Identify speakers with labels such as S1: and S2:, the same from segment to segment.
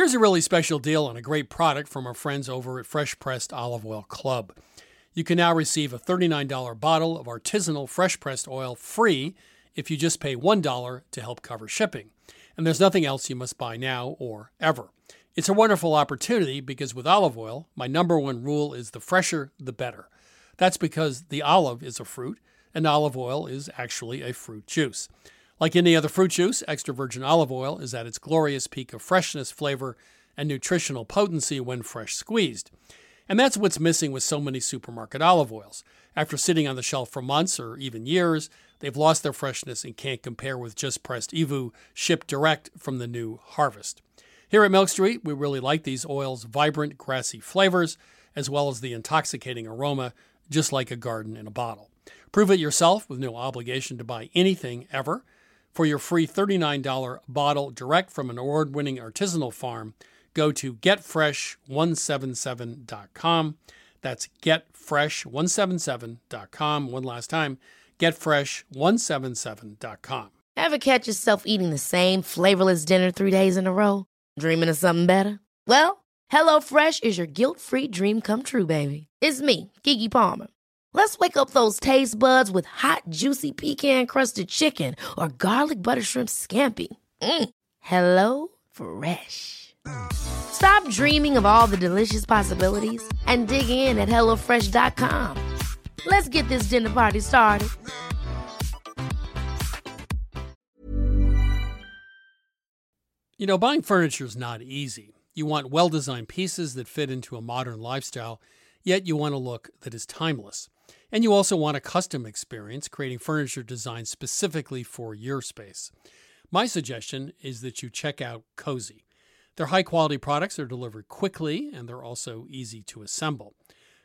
S1: Here's a really special deal on a great product from our friends over at Fresh Pressed Olive Oil Club. You can now receive a $39 bottle of artisanal fresh pressed oil free if you just pay $1 to help cover shipping. And there's nothing else you must buy now or ever. It's a wonderful opportunity because with olive oil, my number one rule is the fresher, the better. That's because the olive is a fruit and olive oil is actually a fruit juice. Like any other fruit juice, extra virgin olive oil is at its glorious peak of freshness, flavor, and nutritional potency when fresh squeezed. And that's what's missing with so many supermarket olive oils. After sitting on the shelf for months or even years, they've lost their freshness and can't compare with just pressed EVOO shipped direct from the new harvest. Here at Milk Street, we really like these oils' vibrant, grassy flavors, as well as the intoxicating aroma, just like a garden in a bottle. Prove it yourself with no obligation to buy anything ever. For your free $39 bottle direct from an award winning artisanal farm, go to getfresh177.com. That's getfresh177.com. One last time, getfresh177.com.
S2: Ever catch yourself eating the same flavorless dinner three days in a row? Dreaming of something better? Well, HelloFresh is your guilt free dream come true, baby. It's me, Keke Palmer. Let's wake up those taste buds with hot, juicy pecan crusted chicken or garlic butter shrimp scampi. Mm. Hello Fresh. Stop dreaming of all the delicious possibilities and dig in at HelloFresh.com. Let's get this dinner party started.
S1: You know, buying furniture is not easy. You want well designed pieces that fit into a modern lifestyle, yet you want a look that is timeless. And you also want a custom experience, creating furniture designed specifically for your space. My suggestion is that you check out Cozey. Their high quality products are delivered quickly and they're also easy to assemble.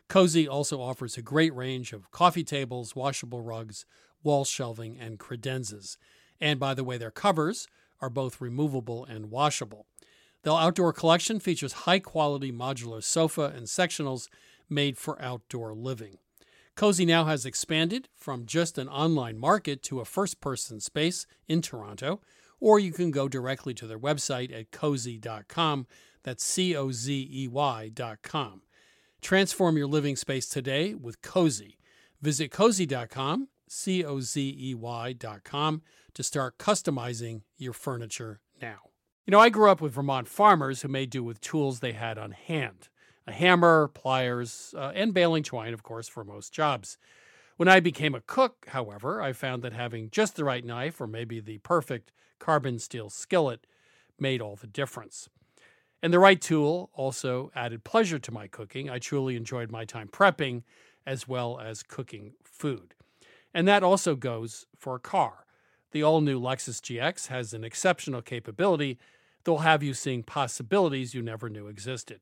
S1: Cozey also offers a great range of coffee tables, washable rugs, wall shelving, and credenzas. And by the way, their covers are both removable and washable. The outdoor collection features high quality modular sofa and sectionals made for outdoor living. Cozey now has expanded from just an online market to a first person space in Toronto, or you can go directly to their website at cozey.com. That's C O Z E Y.com. Transform your living space today with Cozey. Visit cozey.com, C O Z E Y.com, to start customizing your furniture now. You know, I grew up with Vermont farmers who made do with tools they had on hand a hammer, pliers, uh, and baling twine, of course, for most jobs. When I became a cook, however, I found that having just the right knife or maybe the perfect carbon steel skillet made all the difference. And the right tool also added pleasure to my cooking. I truly enjoyed my time prepping as well as cooking food. And that also goes for a car. The all new Lexus GX has an exceptional capability that will have you seeing possibilities you never knew existed.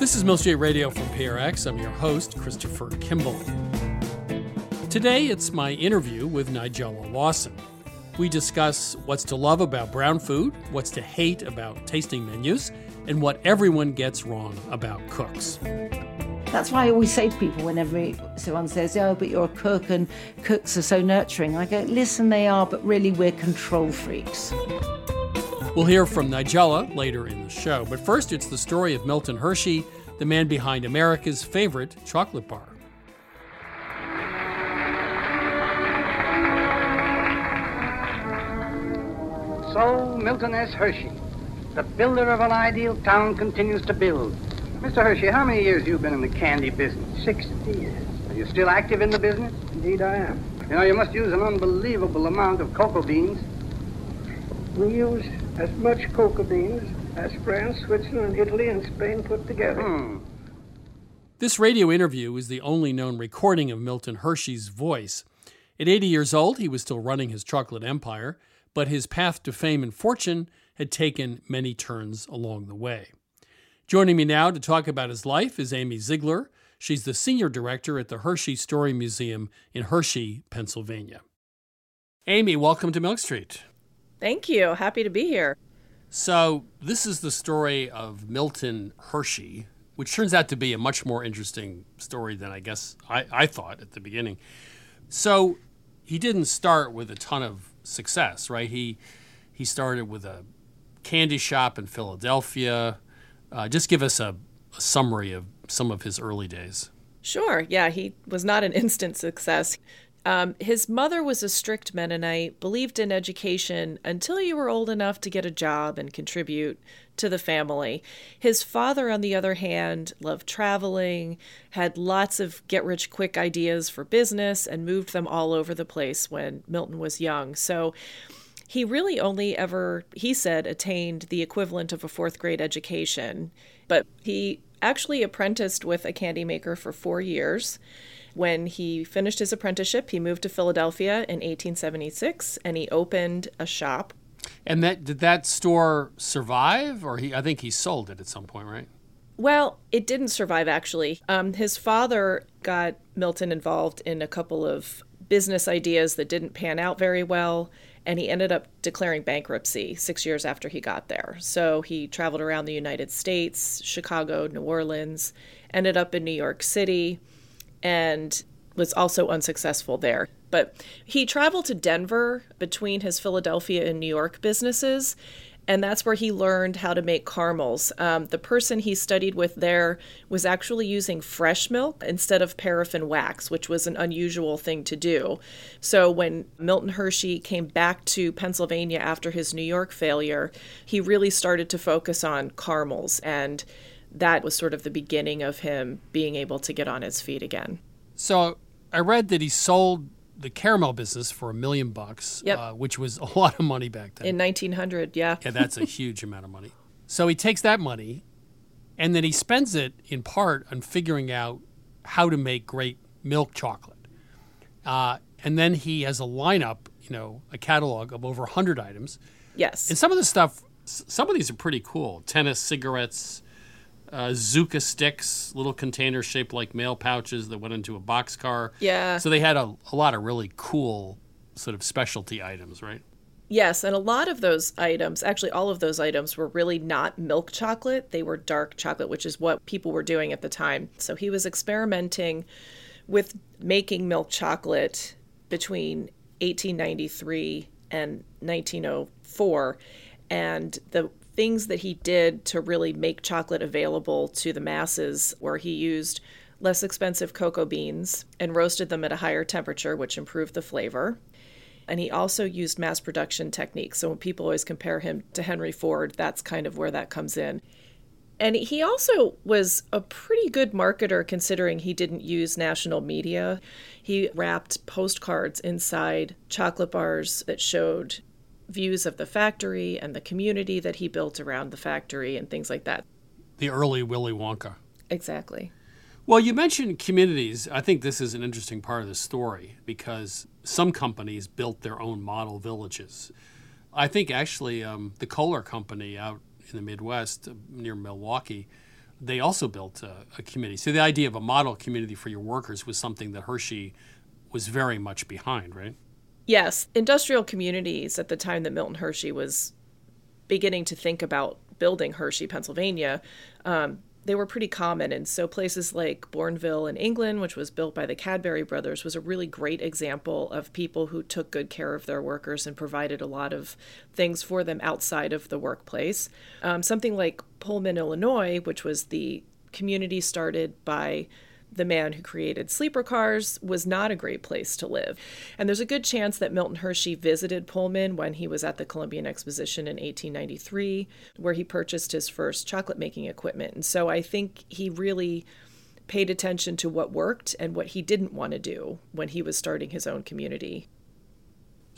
S1: This is Milk Street Radio from PRX. I'm your host, Christopher Kimball. Today, it's my interview with Nigella Lawson. We discuss what's to love about brown food, what's to hate about tasting menus, and what everyone gets wrong about cooks.
S3: That's why I always say to people whenever someone says, Oh, but you're a cook and cooks are so nurturing, I go, Listen, they are, but really we're control freaks.
S1: We'll hear from Nigella later in the show, but first it's the story of Milton Hershey, the man behind America's favorite chocolate bar.
S4: So, Milton S. Hershey, the builder of an ideal town, continues to build. Mr. Hershey, how many years have you been in the candy business?
S5: Sixty years.
S4: Are you still active in the business?
S5: Indeed, I am.
S4: You know, you must use an unbelievable amount of cocoa beans.
S5: We use as much cocoa beans as France, Switzerland, Italy, and Spain put together.
S4: Hmm.
S1: This radio interview is the only known recording of Milton Hershey's voice. At 80 years old, he was still running his chocolate empire, but his path to fame and fortune had taken many turns along the way. Joining me now to talk about his life is Amy Ziegler. She's the senior director at the Hershey Story Museum in Hershey, Pennsylvania. Amy, welcome to Milk Street.
S6: Thank you. Happy to be here.
S1: So, this is the story of Milton Hershey, which turns out to be a much more interesting story than I guess I, I thought at the beginning. So, he didn't start with a ton of success, right? He he started with a candy shop in Philadelphia. Uh, just give us a, a summary of some of his early days.
S6: Sure. Yeah, he was not an instant success. Um, his mother was a strict Mennonite, believed in education until you were old enough to get a job and contribute to the family. His father, on the other hand, loved traveling, had lots of get rich quick ideas for business, and moved them all over the place when Milton was young. So he really only ever, he said, attained the equivalent of a fourth grade education. But he actually apprenticed with a candy maker for four years. When he finished his apprenticeship, he moved to Philadelphia in 1876 and he opened a shop.
S1: And that did that store survive, or he? I think he sold it at some point, right?
S6: Well, it didn't survive actually. Um, his father got Milton involved in a couple of business ideas that didn't pan out very well, and he ended up declaring bankruptcy six years after he got there. So he traveled around the United States, Chicago, New Orleans, ended up in New York City, and was also unsuccessful there. But he traveled to Denver between his Philadelphia and New York businesses, and that's where he learned how to make caramels. Um, the person he studied with there was actually using fresh milk instead of paraffin wax, which was an unusual thing to do. So when Milton Hershey came back to Pennsylvania after his New York failure, he really started to focus on caramels and that was sort of the beginning of him being able to get on his feet again.
S1: So I read that he sold the caramel business for a million bucks,
S6: Yep.
S1: uh, which was a lot of money back then.
S6: In 1900, yeah.
S1: yeah, that's a huge amount of money. So he takes that money and then he spends it in part on figuring out how to make great milk chocolate. Uh, and then he has a lineup, you know, a catalog of over 100 items.
S6: Yes.
S1: And some of the stuff, some of these are pretty cool. Tennis cigarettes, uh, Zuka sticks, little containers shaped like mail pouches that went into a boxcar.
S6: Yeah.
S1: So they had a, a lot of really cool sort of specialty items, right?
S6: Yes, and a lot of those items, actually all of those items were really not milk chocolate. They were dark chocolate, which is what people were doing at the time. So he was experimenting with making milk chocolate between 1893 and 1904 and the things that he did to really make chocolate available to the masses were he used less expensive cocoa beans and roasted them at a higher temperature which improved the flavor and he also used mass production techniques. So when people always compare him to Henry Ford, that's kind of where that comes in. And he also was a pretty good marketer considering he didn't use national media. He wrapped postcards inside chocolate bars that showed views of the factory and the community that he built around the factory and things like that.
S1: The early Willy Wonka.
S6: Exactly.
S1: Well, you mentioned communities. I think this is an interesting part of the story because some companies built their own model villages. I think actually um, the Kohler Company out in the Midwest uh, near Milwaukee, they also built a, a community. So the idea of a model community for your workers was something that Hershey was very much behind, right?
S6: Yes, industrial communities at the time that Milton Hershey was beginning to think about building Hershey, Pennsylvania, um, they were pretty common. And so places like Bournville in England, which was built by the Cadbury brothers, was a really great example of people who took good care of their workers and provided a lot of things for them outside of the workplace. Um, something like Pullman, Illinois, which was the community started by the man who created sleeper cars was not a great place to live. And there's a good chance that Milton Hershey visited Pullman when he was at the Columbian Exposition in 1893, where he purchased his first chocolate making equipment. And so I think he really paid attention to what worked and what he didn't want to do when he was starting his own community.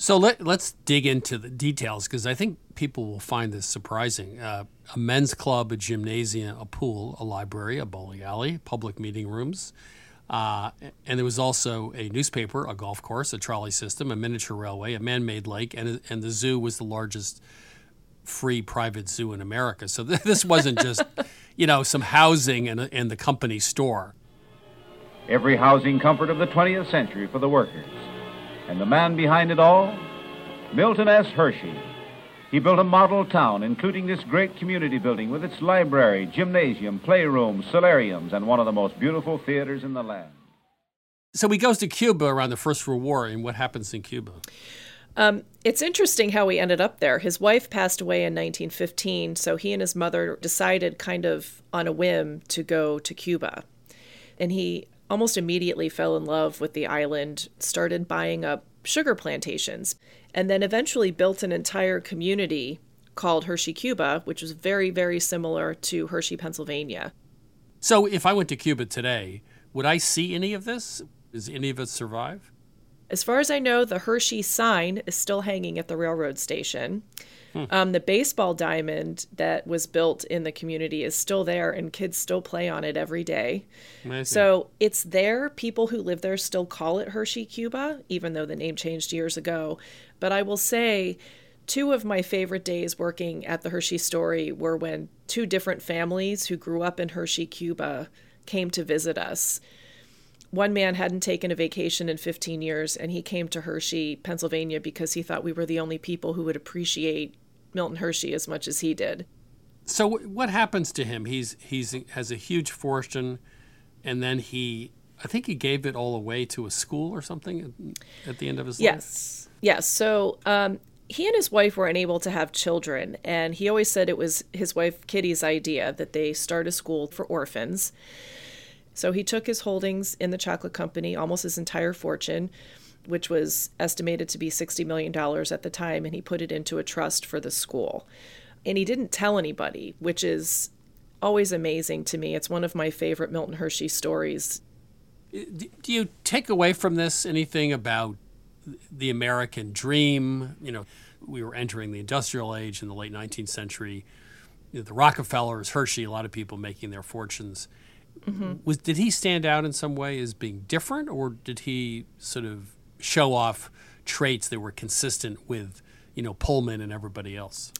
S1: So let, let's dig into the details because I think people will find this surprising. Uh, a men's club, a gymnasium, a pool, a library, a bowling alley, public meeting rooms. Uh, and there was also a newspaper, a golf course, a trolley system, a miniature railway, a man made lake, and, and the zoo was the largest free private zoo in America. So th- this wasn't just, you know, some housing and, and the company store.
S7: Every housing comfort of the 20th century for the workers. And the man behind it all? Milton S. Hershey. He built a model town, including this great community building with its library, gymnasium, playroom, solariums, and one of the most beautiful theaters in the land.
S1: So he goes to Cuba around the First World War, and what happens in Cuba?
S6: Um, it's interesting how he ended up there. His wife passed away in 1915, so he and his mother decided, kind of on a whim, to go to Cuba. And he almost immediately fell in love with the island, started buying up sugar plantations, and then eventually built an entire community called Hershey, Cuba, which was very, very similar to Hershey, Pennsylvania.
S1: So if I went to Cuba today, would I see any of this? Does any of it survive?
S6: As far as I know, the Hershey sign is still hanging at the railroad station. Hmm. Um, the baseball diamond that was built in the community is still there, and kids still play on it every day. Amazing. So it's there. People who live there still call it Hershey, Cuba, even though the name changed years ago. But I will say, two of my favorite days working at the Hershey Story were when two different families who grew up in Hershey, Cuba, came to visit us one man hadn't taken a vacation in 15 years and he came to Hershey, Pennsylvania because he thought we were the only people who would appreciate Milton Hershey as much as he did.
S1: So what happens to him? He's he's has a huge fortune and then he I think he gave it all away to a school or something at the end of his
S6: yes.
S1: life.
S6: Yes. Yes. So um, he and his wife were unable to have children, and he always said it was his wife Kitty's idea that they start a school for orphans. So he took his holdings in the chocolate company, almost his entire fortune, which was estimated to be $60 million at the time, and he put it into a trust for the school. And he didn't tell anybody, which is always amazing to me. It's one of my favorite Milton Hershey stories.
S1: Do you take away from this anything about the American dream? You know, we were entering the industrial age in the late 19th century. The Rockefellers, Hershey, a lot of people making their fortunes Mm-hmm. Was did he stand out in some way as being different, or did he sort of show off traits that were consistent with you know Pullman and everybody else?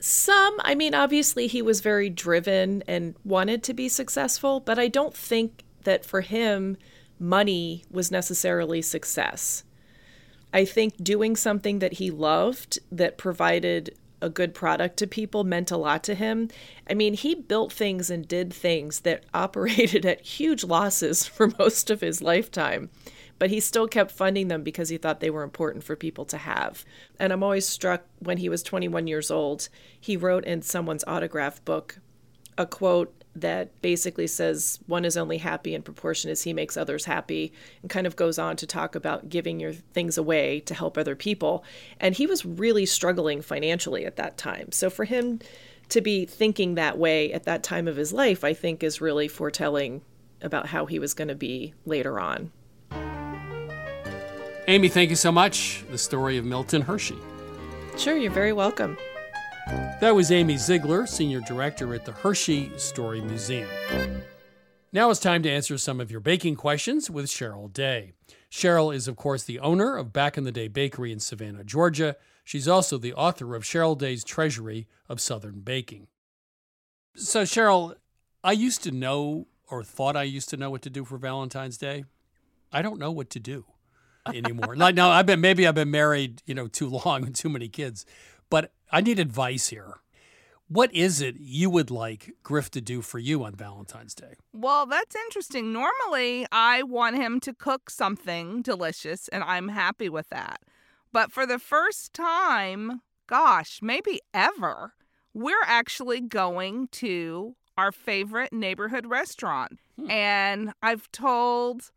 S6: Some, I mean, obviously he was very driven and wanted to be successful, but I don't think that for him money was necessarily success. I think doing something that he loved that provided a good product to people meant a lot to him. I mean, he built things and did things that operated at huge losses for most of his lifetime, but he still kept funding them because he thought they were important for people to have. And I'm always struck when he was 21 years old, he wrote in someone's autograph book a quote that basically says one is only happy in proportion as he makes others happy and kind of goes on to talk about giving your things away to help other people. And he was really struggling financially at that time. So for him to be thinking that way at that time of his life i think is really foretelling about how he was going to be later on
S1: amy thank you so much the story of milton hershey
S6: sure you're very welcome
S1: that was Amy Ziegler, Senior Director at the Hershey Story Museum. Now it's time to answer some of your baking questions with Cheryl Day. Cheryl is, of course, the owner of Back in the Day Bakery in Savannah, Georgia. She's also the author of Cheryl Day's Treasury of Southern Baking. So, Cheryl, I used to know or thought I used to know what to do for Valentine's Day. I don't know what to do anymore. like now, I've been maybe I've been married, you know, too long and too many kids. But I need advice here. What is it you would like Griff to do for you on Valentine's Day?
S8: Well, that's interesting. Normally, I want him to cook something delicious, and I'm happy with that. But for the first time, gosh, maybe ever, we're actually going to our favorite neighborhood restaurant. Hmm. And I've told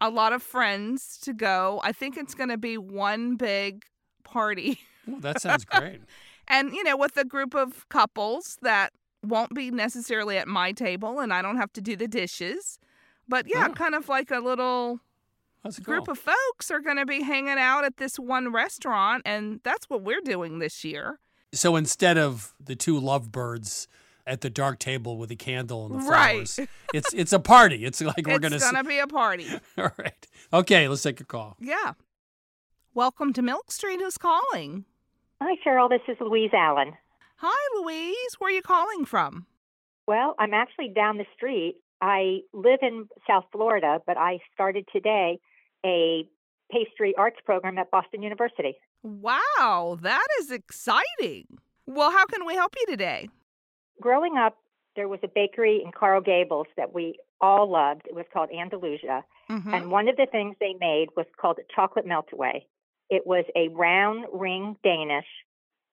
S8: a lot of friends to go. I think it's going to be one big party.
S1: That sounds great.
S8: and, you know, with a group of couples that won't be necessarily at my table and I don't have to do the dishes. But yeah, oh. kind of like a little
S1: that's
S8: group
S1: cool.
S8: of folks are going to be hanging out at this one restaurant. And that's what we're doing this year.
S1: So instead of the two lovebirds at the dark table with a candle and the flowers, right. it's it's a party. It's like we're
S8: going
S1: to.
S8: It's going to be a party.
S1: All right. Okay, let's take a call.
S8: Yeah. Welcome to Milk Street. Who's calling?
S9: Hi, Cheryl. This is Louise Allen.
S8: Hi, Louise. Where are you calling from?
S9: Well, I'm actually down the street. I live in South Florida, but I started today a pastry arts program at Boston University.
S8: Wow, that is exciting. Well, how can we help you today?
S9: Growing up, there was a bakery in Coral Gables that we all loved. It was called Andalusia.
S8: Mm-hmm.
S9: And one of the things they made was called a chocolate meltaway. It was a round ring Danish,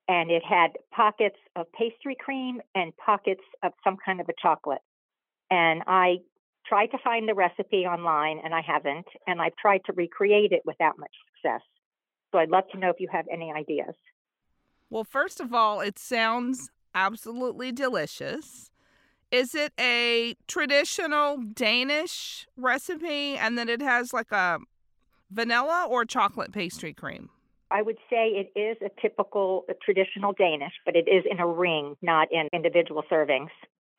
S9: and it had pockets of pastry cream and pockets of some kind of a chocolate. And I tried to find the recipe online, and I haven't. And I've tried to recreate it without much success. So I'd love to know if you have any ideas.
S8: Well, first of all, it sounds absolutely delicious. Is it a traditional Danish recipe and then it has like a vanilla or chocolate pastry cream?
S9: I would say it is a typical a traditional Danish, but it is in a ring, not in individual servings.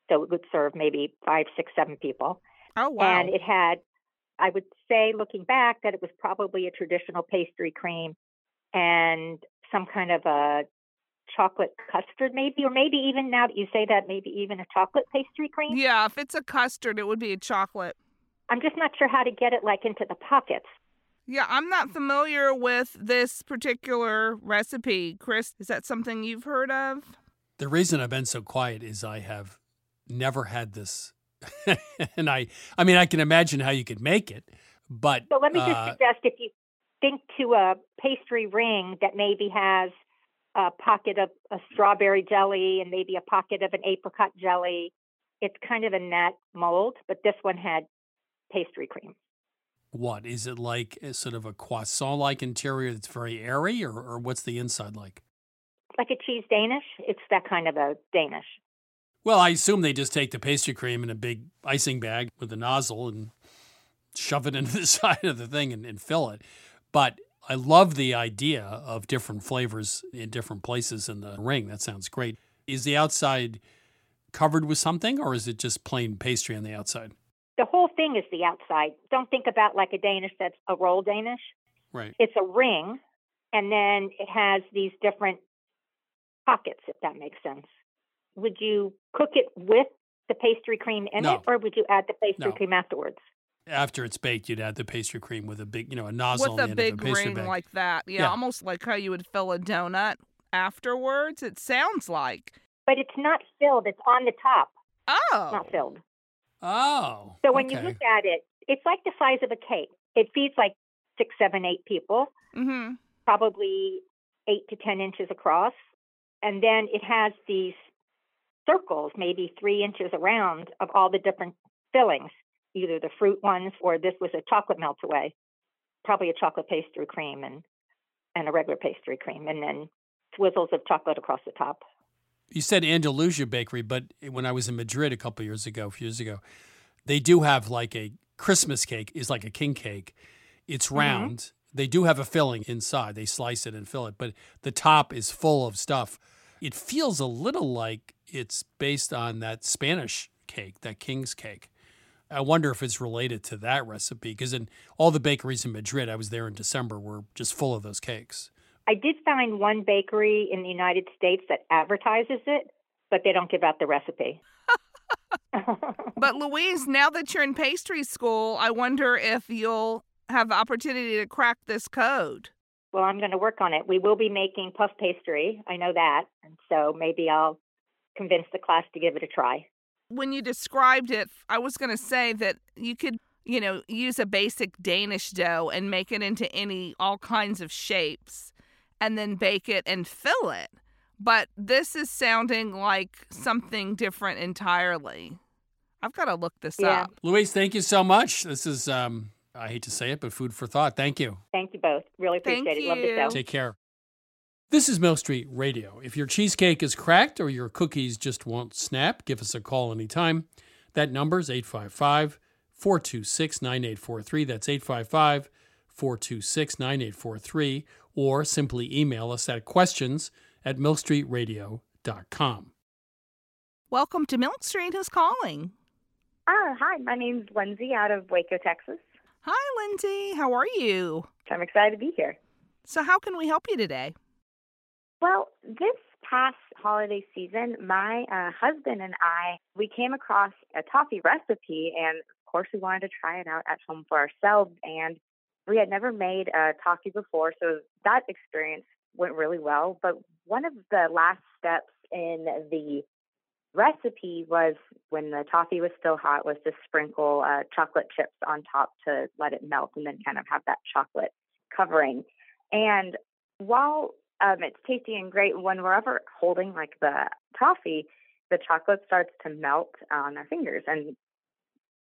S9: So it would serve maybe five, six, seven people.
S8: Oh, wow.
S9: And it had, I would say, looking back, that it was probably a traditional pastry cream and some kind of a chocolate custard, maybe, or maybe even now that you say that, maybe even a chocolate pastry cream.
S8: yeah, if it's a custard, it would be a chocolate.
S9: I'm just not sure how to get it like into the pockets.
S8: Yeah, I'm not familiar with this particular recipe. Chris, is that something you've heard of?
S1: The reason I've been so quiet is I have never had this. and I I mean I can imagine how you could make it, but
S9: So let me just
S1: uh,
S9: suggest if you think to a pastry ring that maybe has a pocket of a strawberry jelly and maybe a pocket of an apricot jelly, it's kind of in that mold, but this one had pastry cream.
S1: what is it like a sort of a croissant like interior that's very airy or, or what's the inside like?
S9: Like a cheese Danish, it's that kind of a Danish.
S1: Well, I assume they just take the pastry cream in a big icing bag with a nozzle and shove it into the side of the thing and, and fill it. But I love the idea of different flavors in different places in the ring. That sounds great. Is the outside covered with something or is it just plain pastry on the outside?
S9: The whole thing is the outside. Don't think about like a Danish that's a roll Danish.
S1: Right.
S9: It's a ring, and then it has these different pockets, if that makes sense. Would you cook it with the pastry cream in
S1: No.
S9: it, or would you add the pastry
S1: No.
S9: cream afterwards?
S1: After it's baked, you'd add the pastry cream with a big, you know, a nozzle
S8: With a big
S1: of a
S8: ring
S1: bag.
S8: like that. Yeah,
S1: Yeah.
S8: almost like how you would fill a donut afterwards. It sounds like.
S9: But it's not filled, it's on the top,
S8: Oh.
S9: not filled.
S1: oh.
S9: So when you look at it, it's like the size of a cake. It feeds like six, seven, eight people,
S8: Mm-hmm.
S9: probably eight to 10 inches across. And then it has these circles, maybe three inches around, of all the different fillings, either the fruit ones or this was a chocolate melt away, probably a chocolate pastry cream and, and a regular pastry cream, and then swizzles of chocolate across the top.
S1: You said Andalusia Bakery, but when I was in Madrid a couple years ago, a few years ago, they do have like a Christmas cake is like a king cake. It's mm-hmm. round. They do have a filling inside. They slice it and fill it, but the top is full of stuff. It feels a little like it's based on that Spanish cake, that king's cake. I wonder if it's related to that recipe because in all the bakeries in Madrid, I was there in December, were just full of those cakes.
S9: I did find one bakery in the United States that advertises it, but they don't give out the recipe.
S8: But Louise, now that you're in pastry school, I wonder if you'll have the opportunity to crack this code.
S9: Well, I'm going to work on it. We will be making puff pastry. I know that. And so maybe I'll convince the class to give it a try.
S8: When you described it, I was going to say that you could, you know, use a basic Danish dough and make it into any all kinds of shapes and then bake it and fill it. But this is sounding like something different entirely. I've got to look this
S9: Yeah.
S8: up.
S1: Louise, thank you so much. This is, um, I hate to say it, but food for thought. Thank you.
S9: Thank you both. Really
S8: Thank
S9: appreciate it. Love the show.
S1: Take care. This is Milk Street Radio. If your cheesecake is cracked or your cookies just won't snap, give us a call anytime. That number is 855 426 9843. That's 855 426 9843. Or simply email us at questions at milkstreetradio.com.
S8: Welcome to Milk Street. Who's calling?
S10: Ah, hi. My name's Lindsay out of Waco, Texas.
S8: Hi, Lindsay. How are you?
S10: I'm excited to be here.
S8: So, how can we help you today?
S10: Well, this past holiday season, my uh, husband and I, we came across a toffee recipe, and of course, we wanted to try it out at home for ourselves. And we had never made a toffee before, so that experience went really well. But one of the last steps in the recipe was when the toffee was still hot was to sprinkle uh, chocolate chips on top to let it melt and then kind of have that chocolate covering. And while um, it's tasty and great, when we're ever holding like the toffee, the chocolate starts to melt on our fingers. And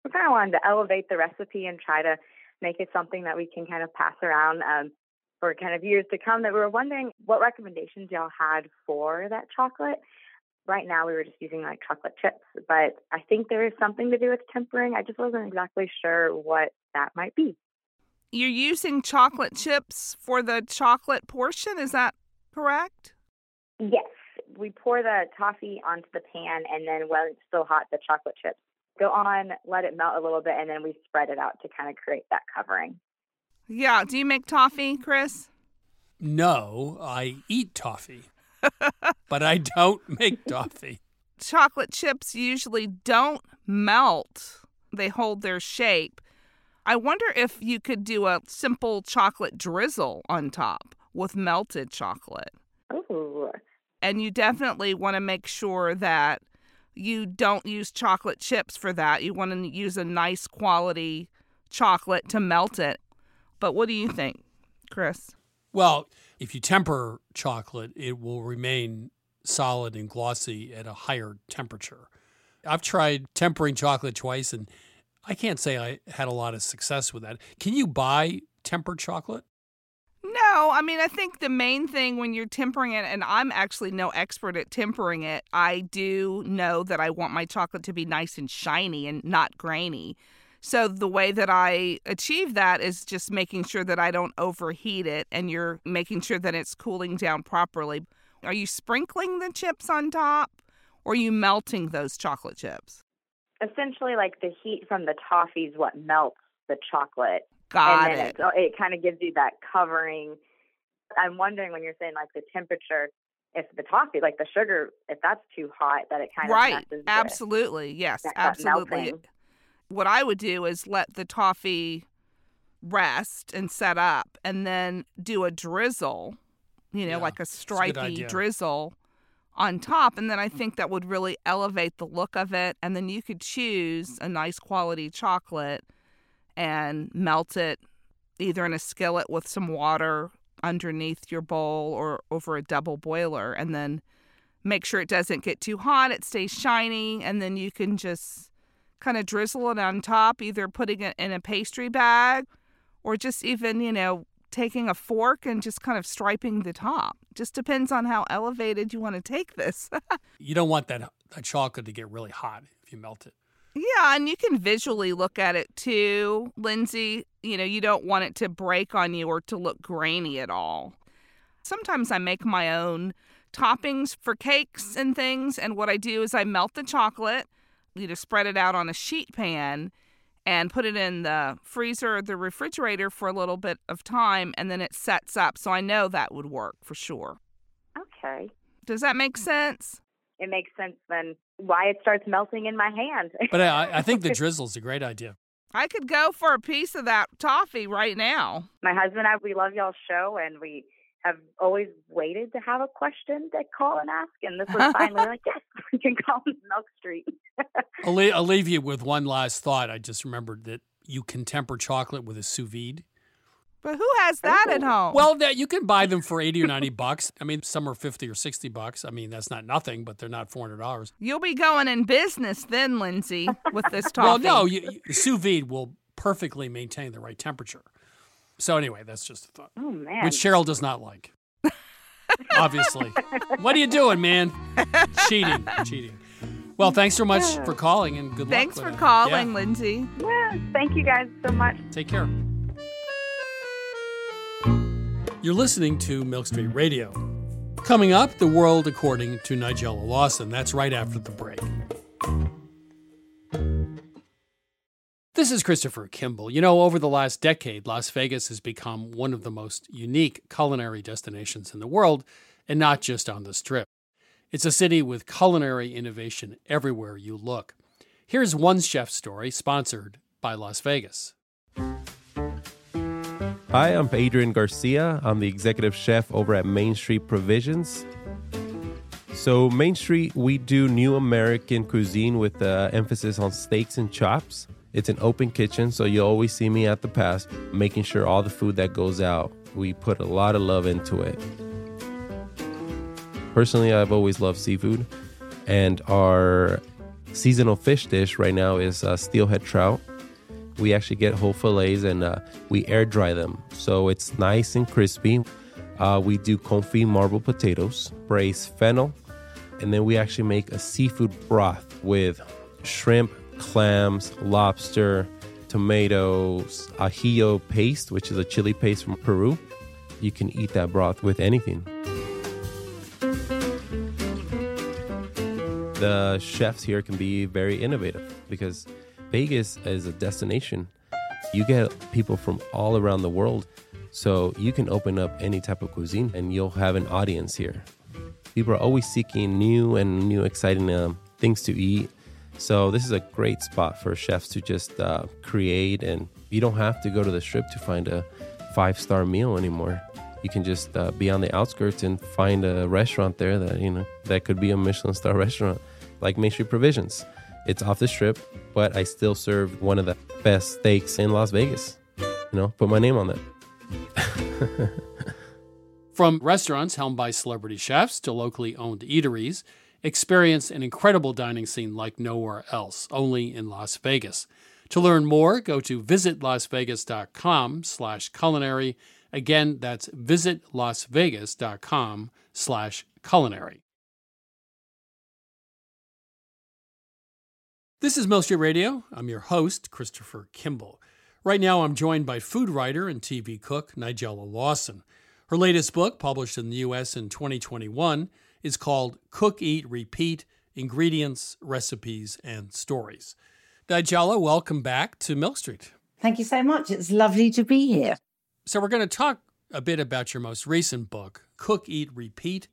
S10: we kind of wanted to elevate the recipe and try to make it something that we can kind of pass around um, for kind of years to come. That we were wondering what recommendations y'all had for that chocolate. Right now, we were just using like chocolate chips, but I think there is something to do with tempering. I just wasn't exactly sure what that might be.
S8: You're using chocolate chips for the chocolate portion, is that correct?
S10: Yes. We pour the toffee onto the pan, and then when it's still hot, the chocolate chips go on, let it melt a little bit, and then we spread it out to kind of create that covering.
S8: Yeah. Do you make toffee, Chris?
S1: No, I eat toffee, but I don't make toffee.
S8: Chocolate chips usually don't melt, they hold their shape. I wonder if you could do a simple chocolate drizzle on top with melted chocolate.
S10: Ooh.
S8: And you definitely want to make sure that you don't use chocolate chips for that. You want to use a nice quality chocolate to melt it. But what do you think, Chris?
S1: Well, if you temper chocolate, it will remain solid and glossy at a higher temperature. I've tried tempering chocolate twice and I can't say I had a lot of success with that. Can you buy tempered chocolate?
S8: No, I mean, I think the main thing when you're tempering it, and I'm actually no expert at tempering it, I do know that I want my chocolate to be nice and shiny and not grainy. So the way that I achieve that is just making sure that I don't overheat it and you're making sure that it's cooling down properly. Are you sprinkling the chips on top or are you melting those chocolate chips?
S10: Essentially, like the heat from the toffee is what melts the chocolate.
S8: Got
S10: and then
S8: it.
S10: It, it kind of gives you that covering. I'm wondering when you're saying like the temperature, if the toffee, like the sugar, if that's too hot, that it kind
S8: right.
S10: of messes with
S8: Absolutely. Yes,
S10: that- that
S8: absolutely.
S10: melting.
S8: What I would do is let the toffee rest and set up and then do a drizzle, you know,
S1: Yeah,
S8: like a
S1: a
S8: stripy
S1: idea.
S8: drizzle on top. And then I mm-hmm. think that would really elevate the look of it. And then you could choose a nice quality chocolate and melt it either in a skillet with some water underneath your bowl or over a double boiler. And then make sure it doesn't get too hot, it stays shiny. And then you can just kind of drizzle it on top, either putting it in a pastry bag or just even, you know, taking a fork and just kind of striping the top. Just depends on how elevated you want to take this.
S1: You don't want that, that chocolate to get really hot if you melt it.
S8: Yeah, and you can visually look at it too, Lindsay. You know, you don't want it to break on you or to look grainy at all. Sometimes I make my own toppings for cakes and things, and what I do is I melt the chocolate, you know, spread it out on a sheet pan and put it in the freezer or the refrigerator for a little bit of time and then it sets up. So I know that would work for sure.
S10: Okay.
S8: Does that make sense?
S10: It makes sense then why it starts melting in my hand.
S1: But I, I think the drizzle's a great idea.
S8: I could go for a piece of that toffee right now.
S10: my husband and I, we love y'all's show, and we have always waited to have a question to call and ask. And this was finally like, yes, we can call Milk Street.
S1: I'll, le- I'll leave you with one last thought. I just remembered that you can temper chocolate with a sous vide.
S8: But who has that at home?
S1: Well, that you can buy them for 80 or 90 bucks. I mean, some are 50 or 60 bucks. I mean, that's not nothing, but they're not $400.
S8: You'll be going in business then, Lindsay, with this toffee.
S1: Well, no, you, you, sous vide will perfectly maintain the right temperature. So anyway, that's just a thought,
S10: Oh man.
S1: which Cheryl does not like. Obviously. what are you doing, man? cheating, cheating. Well, thanks so much for calling and good
S8: Thanks
S1: luck.
S8: for calling,
S1: Yeah,
S8: Lindsay.
S10: yeah, thank you guys so much.
S1: take care. You're listening to Milk Street Radio. Coming up, the world according to Nigella Lawson. That's right after the break. This is Christopher Kimball. You know, over the last decade, Las Vegas has become one of the most unique culinary destinations in the world, and not just on the strip. It's a city with culinary innovation everywhere you look. Here's one chef story sponsored by Las Vegas.
S11: Hi, I'm Adrian Garcia. I'm the executive chef over at Main Street Provisions. So, Main Street, we do new American cuisine with uh, emphasis on steaks and chops. It's an open kitchen, so you always see me at the pass, making sure all the food that goes out, we put a lot of love into it. Personally, I've always loved seafood, and our seasonal fish dish right now is uh, steelhead trout. We actually get whole fillets and uh, we air dry them, so it's nice and crispy. Uh, we do confit marble potatoes, braised fennel, and then we actually make a seafood broth with shrimp, clams, lobster, tomatoes, ajillo paste, which is a chili paste from Peru. You can eat that broth with anything. The chefs here can be very innovative because Vegas as a destination. You get people from all around the world, so you can open up any type of cuisine and you'll have an audience here. People are always seeking new and new exciting uh, things to eat. So this is a great spot for chefs to just uh, create, and you don't have to go to the strip to find a five-star meal anymore. You can just uh, be on the outskirts and find a restaurant there that you know that could be a Michelin star restaurant, like Main Street Provisions. It's off the strip, but I still serve one of the best steaks in Las Vegas. You know, put my name on that.
S1: From restaurants helmed by celebrity chefs to locally owned eateries, experience an incredible dining scene like nowhere else, only in Las Vegas. To learn more, go to visitlasvegas.com slash culinary. Again, that's visitlasvegas.com slash culinary. This is Milk Street Radio. I'm your host, Christopher Kimball. Right now, I'm joined by food writer and TV cook Nigella Lawson. Her latest book, published in the U.S. in 2021, is called Cook, Eat, Repeat Ingredients, Recipes, and Stories. Nigella, welcome back to Milk Street.
S3: Thank you so much. It's lovely to be here.
S1: So, we're going to talk a bit about your most recent book, Cook, Eat, Repeat.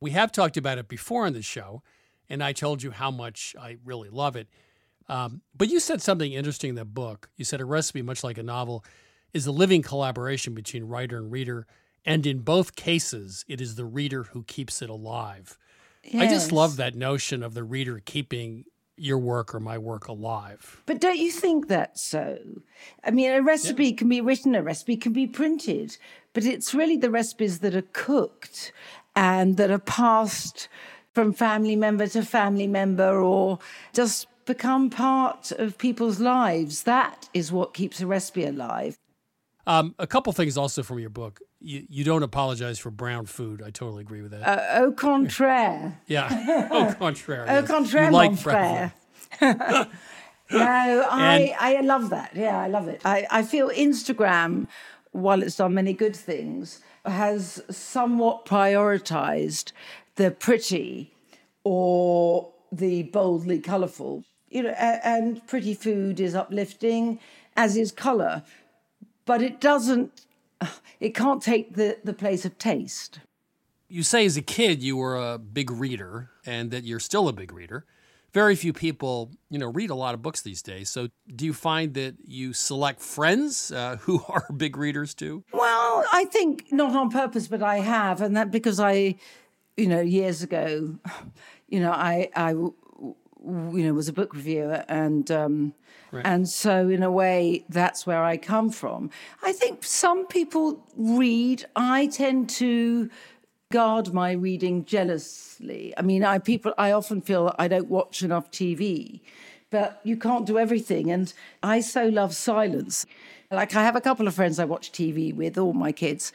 S1: We have talked about it before on the show, and I told you how much I really love it. Um, but you said something interesting in that book. You said a recipe, much like a novel, is a living collaboration between writer and reader. And in both cases, it is the reader who keeps it alive.
S3: Yes.
S1: I just love that notion of the reader keeping your work or my work alive.
S3: But don't you think that's so? I mean, a recipe yeah. can be written, a recipe can be printed, but it's really the recipes that are cooked and that are passed from family member to family member or just become part of people's lives. That is what keeps a recipe alive.
S1: Um, a couple things also from your book. You, you don't apologize for brown food. I totally agree with that.
S3: Uh, au contraire.
S1: yeah. Au contraire.
S3: Au
S1: yes.
S3: contraire,
S1: you
S3: mon
S1: like
S3: frère. no, I, I love that. Yeah, I love it. I, I feel Instagram, while it's done many good things, has somewhat prioritized the pretty or the boldly colorful. You know, and pretty food is uplifting, as is color, but it doesn't. It can't take the, the place of taste.
S1: You say as a kid you were a big reader and that you're still a big reader. Very few people, you know, read a lot of books these days. So, do you find that you select friends uh, who are big readers too?
S3: Well, I think not on purpose, but I have, and that because I, you know, years ago, you know, I, I, you know, was a book reviewer, and um, right. and so in a way, that's where I come from. I think some people read. I tend to guard my reading jealously. I mean, I people I often feel I don't watch enough TV, but you can't do everything, and I so love silence. Like I have a couple of friends I watch TV with, all my kids,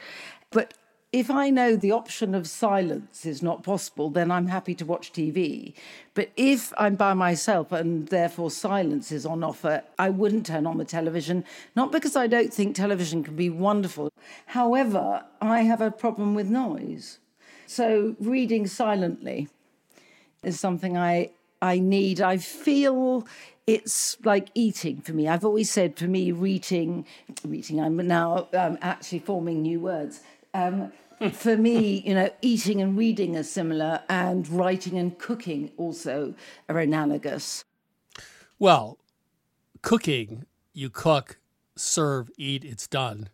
S3: but if I know the option of silence is not possible, then I'm happy to watch TV. But if I'm by myself and therefore silence is on offer, I wouldn't turn on the television, not because I don't think television can be wonderful. However, I have a problem with noise. So reading silently is something I I need. I feel it's like eating for me. I've always said for me, reading, reading. I'm now um, actually forming new words. Um, for me, you know, eating and reading are similar, and writing and cooking also are analogous.
S1: Well, cooking, you cook, serve, eat, it's done.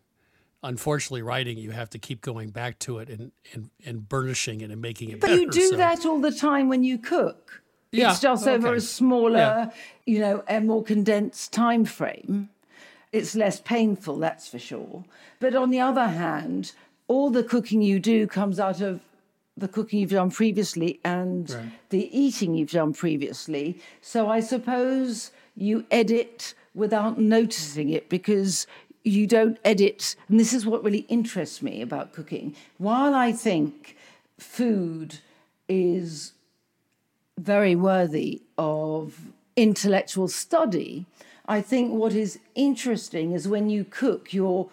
S1: Unfortunately, writing, you have to keep going back to it and, and, and burnishing it and making it
S3: but
S1: better.
S3: you do
S1: so-
S3: that all the time when you cook.
S1: Yeah,
S3: It's just over a smaller,
S1: Yeah.
S3: you know, a more condensed time frame. It's less painful, that's for sure. But on the other hand, all the cooking you do comes out of the cooking you've done previously and
S1: Right.
S3: the eating you've done previously. So I suppose you edit without noticing it because you don't edit. And this is what really interests me about cooking. While I think food is very worthy of intellectual study. I think what is interesting is when you cook, you're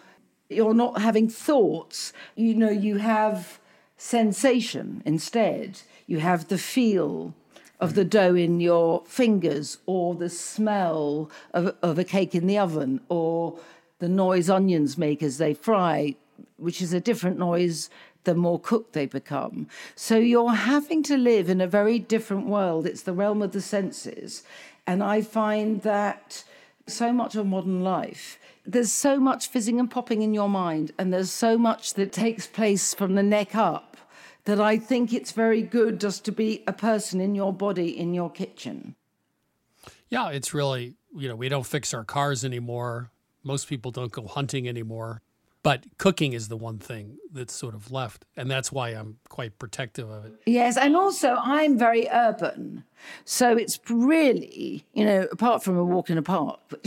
S3: you're not having thoughts. You know, you have sensation instead. You have the feel of the dough in your fingers, or the smell of, of a cake in the oven, or the noise onions make as they fry, which is a different noise the more cooked they become. So you're having to live in a very different world. It's the realm of the senses. And I find that so much of modern life, there's so much fizzing and popping in your mind, and there's so much that takes place from the neck up that I think it's very good just to be a person in your body, in your kitchen.
S1: Yeah, it's really, you know, we don't fix our cars anymore. Most people don't go hunting anymore. But cooking is the one thing that's sort of left. And that's why I'm quite protective of it.
S3: Yes, and also I'm very urban. So it's really, you know, apart from a walk in a park, but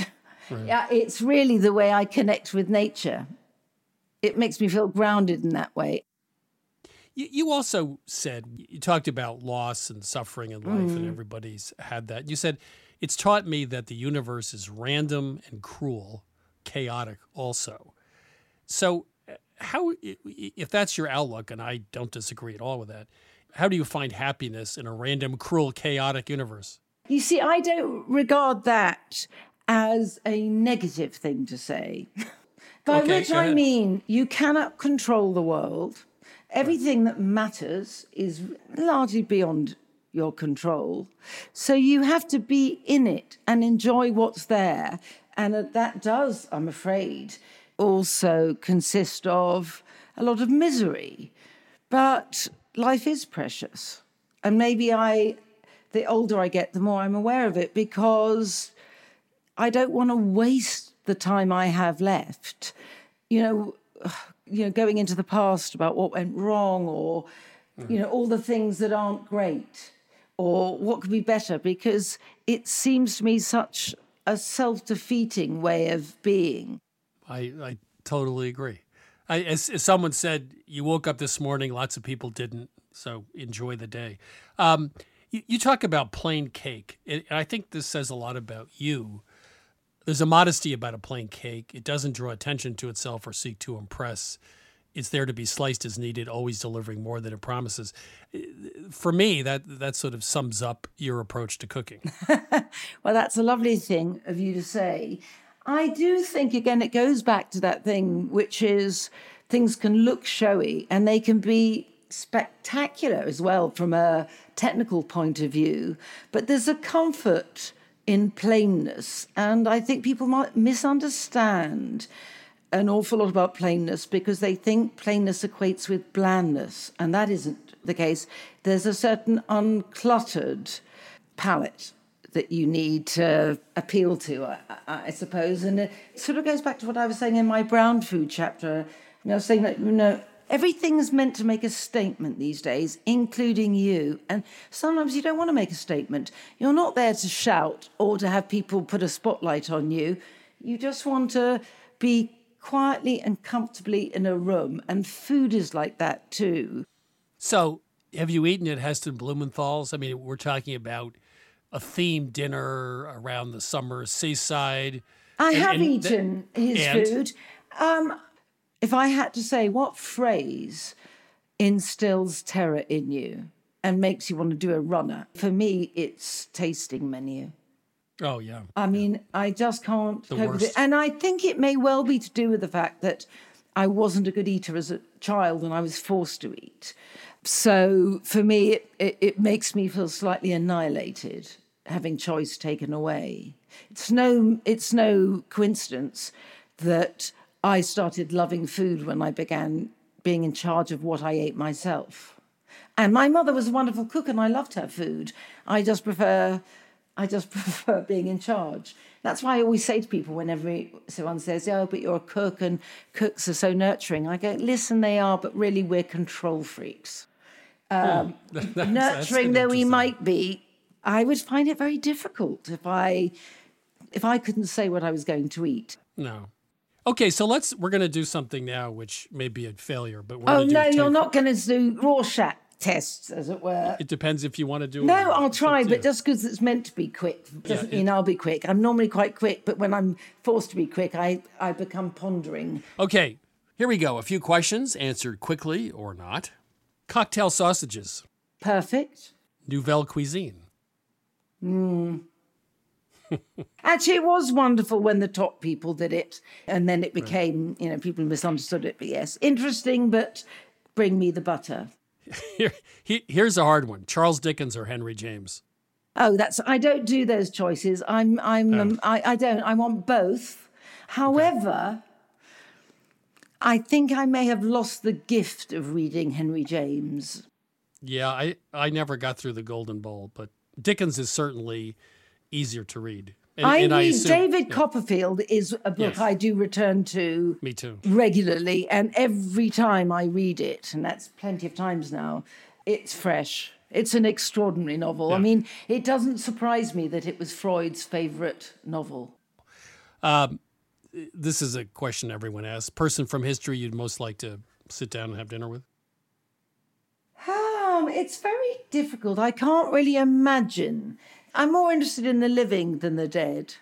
S3: yeah, it's really the way I connect with nature. It makes me feel grounded in that way.
S1: You, you also said, you talked about loss and suffering in life, and
S3: Mm.
S1: everybody's had that. You said, it's taught me that the universe is random and cruel, chaotic also. So, uh, how, if that's your outlook, and I don't disagree at all with that, how do you find happiness in a random, cruel, chaotic universe?
S3: You see, I don't regard that as a negative thing to say. By
S1: Okay,
S3: which I mean, you cannot control the world. Everything that matters is largely beyond your control. So you have to be in it and enjoy what's there. And that does, I'm afraid, also consist of a lot of misery. But life is precious. And maybe I, the older I get, the more I'm aware of it because I don't want to waste the time I have left. You know, you know, going into the past about what went wrong or, you know, all the things that aren't great or what could be better because it seems to me such a self defeating way of being.
S1: I, I totally agree. I, as, as someone said, you woke up this morning, lots of people didn't, so enjoy the day. Um, you, you talk about plain cake, and I think this says a lot about you. There's a modesty about a plain cake. It doesn't draw attention to itself or seek to impress. It's there to be sliced as needed, always delivering more than it promises. For me, that that sort of sums up your approach to cooking.
S3: Well, that's a lovely thing of you to say. I do think, again, it goes back to that thing, which is things can look showy and they can be spectacular as well from a technical point of view. But there's a comfort in plainness. And I think people might misunderstand an awful lot about plainness because they think plainness equates with blandness. And that isn't the case. There's a certain uncluttered palette that you need to appeal to, I, I suppose. And it sort of goes back to what I was saying in my brown food chapter. You know, I was saying that, you know, everything's meant to make a statement these days, including you. And sometimes you don't want to make a statement. You're not there to shout or to have people put a spotlight on you. You just want to be quietly and comfortably in a room. And food is like that too.
S1: So, have you eaten at Heston Blumenthal's? I mean, we're talking about a themed dinner around the summer seaside.
S3: I
S1: And-
S3: have
S1: and
S3: eaten his
S1: and?
S3: food. Um, if I had to say, what phrase instills terror in you and makes you want to do a runner? For me, it's tasting menu.
S1: Oh yeah.
S3: I mean, I just can't
S1: The
S3: cope with it. And I think it may well be to do with the fact that I wasn't a good eater as a child and I was forced to eat. So for me, it, it, it makes me feel slightly annihilated having choice taken away. It's no, it's no coincidence that I started loving food when I began being in charge of what I ate myself. And my mother was a wonderful cook and I loved her food. I just prefer I just prefer being in charge. That's why I always say to people whenever someone says, "Oh, but you're a cook and cooks are so nurturing," I go, "Listen, they are, but really we're control freaks. Um, that's, nurturing though we might be, I would find it very difficult if I if I couldn't say what I was going to eat.
S1: No. Okay, so let's we're going to do something now, which may be a failure, but
S3: we're oh no, you're not going to do Rorschach tests, as it were.
S1: It depends if you want to do
S3: no, it. No, I'll try, but just because it's meant to be quick doesn't yeah, mean I'll be quick. I'm normally quite quick, but when I'm forced to be quick, I, I become pondering.
S1: Okay, here we go. A few questions answered quickly or not. Cocktail sausages.
S3: Perfect.
S1: Nouvelle cuisine.
S3: Hmm. Actually, it was wonderful when the top people did it, and then it became, right. you know, people misunderstood it. But yes, interesting, but bring me the butter.
S1: Here, he, here's a hard one: Charles Dickens or Henry James.
S3: Oh, that's I don't do those choices. I'm I'm oh. um, I, I don't. I want both. However, okay. I think I may have lost the gift of reading Henry James.
S1: Yeah, I I never got through the Golden Bowl, but Dickens is certainly easier to read.
S3: And, I and read I assume, David yeah. Copperfield is a book yes. I do return to
S1: me too
S3: regularly, and every time I read it, and that's plenty of times now, it's fresh. It's an extraordinary novel. Yeah. I mean, it doesn't surprise me that it was Freud's favorite novel.
S1: Um, this is a question everyone asks. Person from history you'd most like to sit down and have dinner with?
S3: It's very difficult. I can't really imagine I'm more interested in the living than the dead.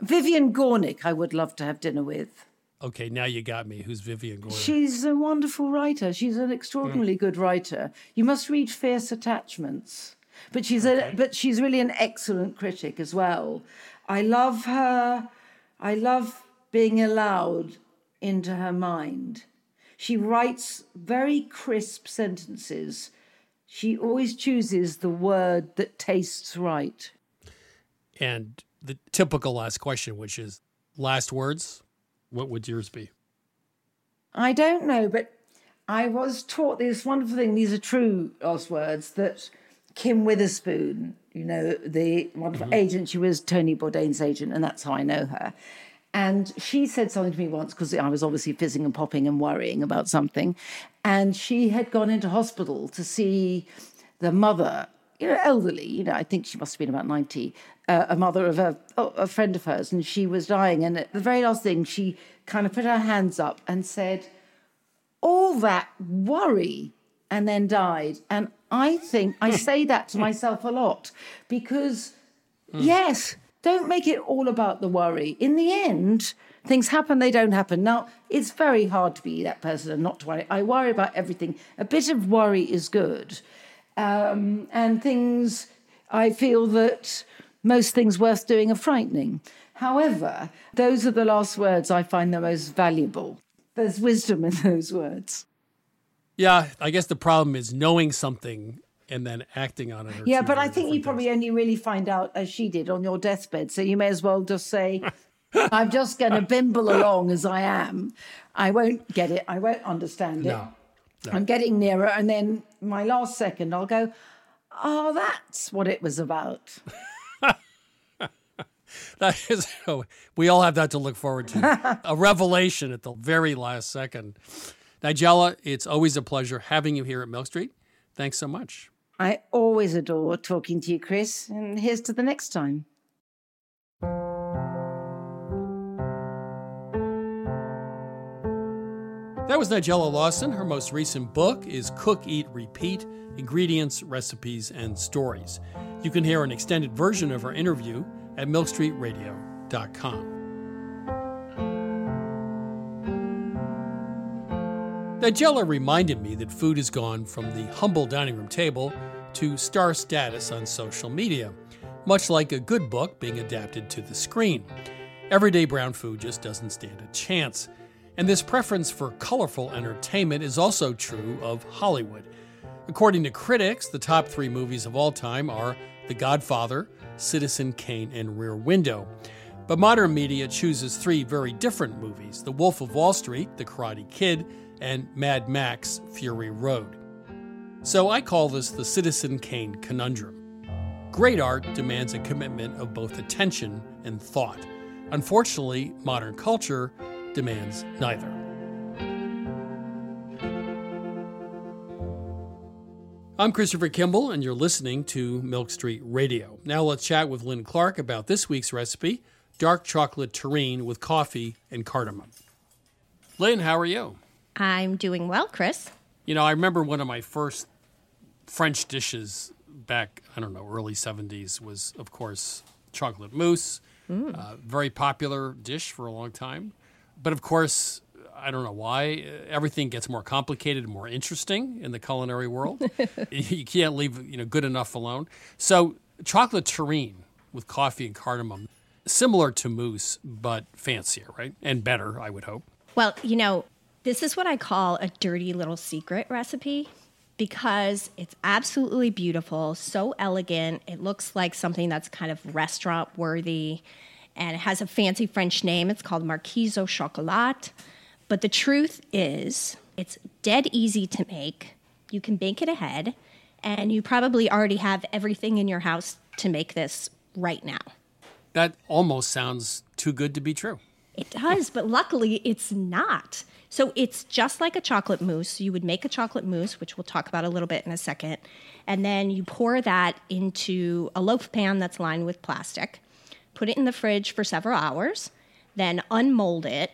S3: Vivian Gornick, I would love to have dinner with.
S1: Okay, now you got me. Who's Vivian Gornick?
S3: She's a wonderful writer. She's an extraordinarily mm. good writer. You must read Fierce Attachments. But she's okay. a but she's really an excellent critic as well. I love her. I love being allowed into her mind. She writes very crisp sentences she always chooses the word that tastes right.
S1: And the typical last question, which is last words, what would yours be?
S3: I don't know, but I was taught this wonderful thing. These are true last words that Kim Witherspoon, you know, the wonderful mm-hmm. agent, she was Tony Bourdain's agent, and that's how I know her. And she said something to me once because I was obviously fizzing and popping and worrying about something. And she had gone into hospital to see the mother, you know, elderly, you know, I think she must have been about 90, uh, a mother of a, a friend of hers, and she was dying. And at the very last thing, she kind of put her hands up and said, All that worry, and then died. And I think I say that to myself a lot because, mm. yes, don't make it all about the worry. In the end, things happen, they don't happen. Now, it's very hard to be that person and not to worry. I worry about everything. A bit of worry is good. Um, and things, I feel that most things worth doing are frightening. However, those are the last words I find the most valuable. There's wisdom in those words.
S1: Yeah, I guess the problem is knowing something and then acting on it.
S3: Yeah, but I think you probably only really find out as she did on your deathbed. So you may as well just say, I'm just going to bimble along as I am. I won't get it. I won't understand it. No, no. I'm getting nearer. And then my last second, I'll go, oh, that's what it was about.
S1: that is, we all have that to look forward to. a revelation at the very last second. Nigella, it's always a pleasure having you here at Milk Street. Thanks so much.
S3: I always adore talking to you, Chris, and here's to the next time.
S1: That was Nigella Lawson. Her most recent book is Cook, Eat, Repeat Ingredients, Recipes, and Stories. You can hear an extended version of her interview at milkstreetradio.com. Nigella reminded me that food has gone from the humble dining room table to star status on social media, much like a good book being adapted to the screen. Everyday brown food just doesn't stand a chance. And this preference for colorful entertainment is also true of Hollywood. According to critics, the top three movies of all time are The Godfather, Citizen Kane, and Rear Window. But modern media chooses three very different movies The Wolf of Wall Street, The Karate Kid, and Mad Max Fury Road. So I call this the Citizen Kane conundrum. Great art demands a commitment of both attention and thought. Unfortunately, modern culture demands neither. I'm Christopher Kimball, and you're listening to Milk Street Radio. Now let's chat with Lynn Clark about this week's recipe dark chocolate terrine with coffee and cardamom. Lynn, how are you?
S12: I'm doing well, Chris.
S1: You know, I remember one of my first French dishes back, I don't know, early 70s was, of course, chocolate mousse. Mm. Uh, very popular dish for a long time. But of course, I don't know why everything gets more complicated and more interesting in the culinary world. you can't leave you know good enough alone. So chocolate terrine with coffee and cardamom, similar to mousse but fancier, right? And better, I would hope.
S12: Well, you know, this is what I call a dirty little secret recipe because it's absolutely beautiful, so elegant. It looks like something that's kind of restaurant worthy and it has a fancy French name. It's called Marquise au Chocolat. But the truth is, it's dead easy to make. You can bake it ahead, and you probably already have everything in your house to make this right now.
S1: That almost sounds too good to be true.
S12: It does, but luckily it's not. So it's just like a chocolate mousse. You would make a chocolate mousse, which we'll talk about a little bit in a second, and then you pour that into a loaf pan that's lined with plastic put it in the fridge for several hours, then unmold it,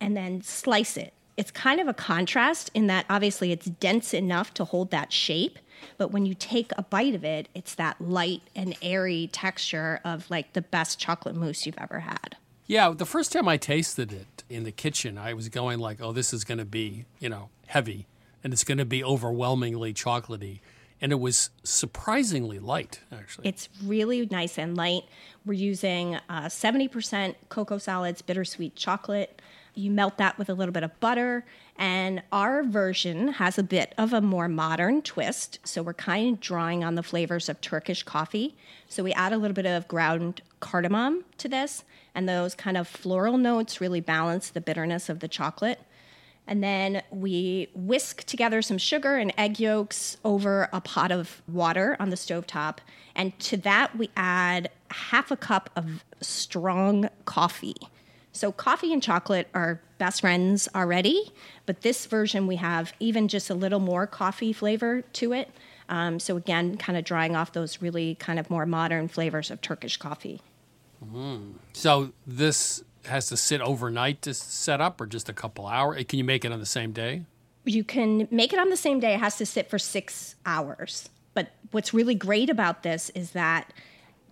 S12: and then slice it. It's kind of a contrast in that obviously it's dense enough to hold that shape, but when you take a bite of it, it's that light and airy texture of like the best chocolate mousse you've ever had.
S1: Yeah, the first time I tasted it in the kitchen, I was going like, "Oh, this is going to be, you know, heavy and it's going to be overwhelmingly chocolatey." and it was surprisingly light actually.
S12: It's really nice and light. We're using uh, 70% cocoa solids bittersweet chocolate. You melt that with a little bit of butter and our version has a bit of a more modern twist so we're kind of drawing on the flavors of turkish coffee. So we add a little bit of ground cardamom to this and those kind of floral notes really balance the bitterness of the chocolate and then we whisk together some sugar and egg yolks over a pot of water on the stove top. And to that, we add half a cup of strong coffee. So, coffee and chocolate are best friends already, but this version we have even just a little more coffee flavor to it. Um, so, again, kind of drawing off those really kind of more modern flavors of Turkish coffee.
S1: Mm. So, this has to sit overnight to set up or just a couple hours? Can you make it on the same day?
S12: You can make it on the same day. It has to sit for six hours. But what's really great about this is that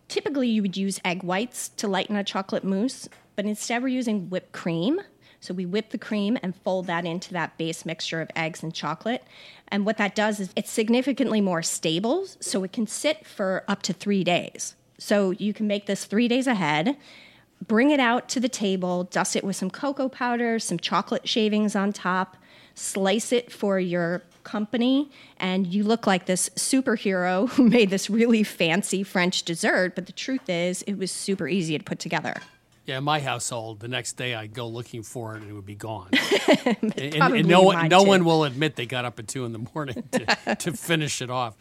S12: typically you would use egg whites to lighten a chocolate mousse, but instead we're using whipped cream. So we whip the cream and fold that into that base mixture of eggs and chocolate. And what that does is it's significantly more stable, so it can sit for up to three days. So you can make this three days ahead bring it out to the table, dust it with some cocoa powder, some chocolate shavings on top, slice it for your company, and you look like this superhero who made this really fancy French dessert. But the truth is, it was super easy to put together.
S1: Yeah, in my household, the next day I'd go looking for it and it would be gone. and, and, no, one, no one will admit they got up at two in the morning to, to finish it off.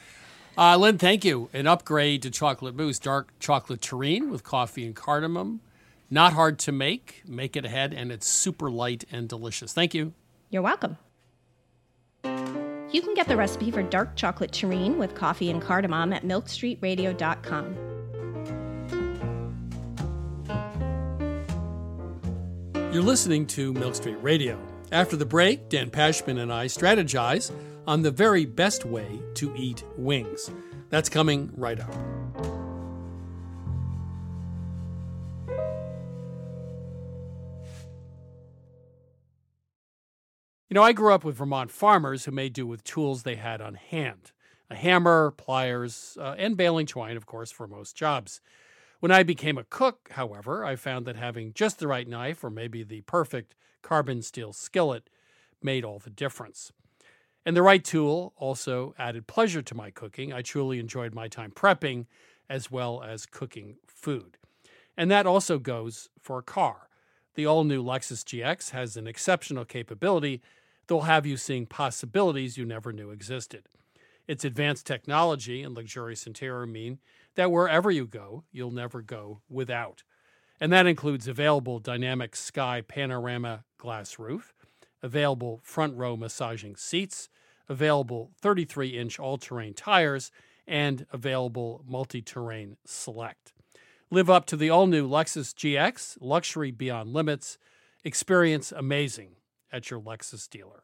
S1: Uh, Lynn, thank you. An upgrade to chocolate mousse, dark chocolate terrine with coffee and cardamom not hard to make. Make it ahead, and it's super light and delicious. Thank you.
S12: You're welcome. You can get the recipe for dark chocolate terrine with coffee and cardamom at milkstreetradio.com.
S1: You're listening to Milk Street Radio. After the break, Dan Pashman and I strategize on the very best way to eat wings. That's coming right up. You know, I grew up with Vermont farmers who made do with tools they had on hand a hammer, pliers, uh, and baling twine, of course, for most jobs. When I became a cook, however, I found that having just the right knife or maybe the perfect carbon steel skillet made all the difference. And the right tool also added pleasure to my cooking. I truly enjoyed my time prepping as well as cooking food. And that also goes for a car. The all new Lexus GX has an exceptional capability that will have you seeing possibilities you never knew existed. Its advanced technology and luxurious interior mean that wherever you go, you'll never go without. And that includes available dynamic sky panorama glass roof, available front row massaging seats, available 33 inch all terrain tires, and available multi terrain select. Live up to the all new Lexus GX, luxury beyond limits. Experience amazing at your Lexus dealer.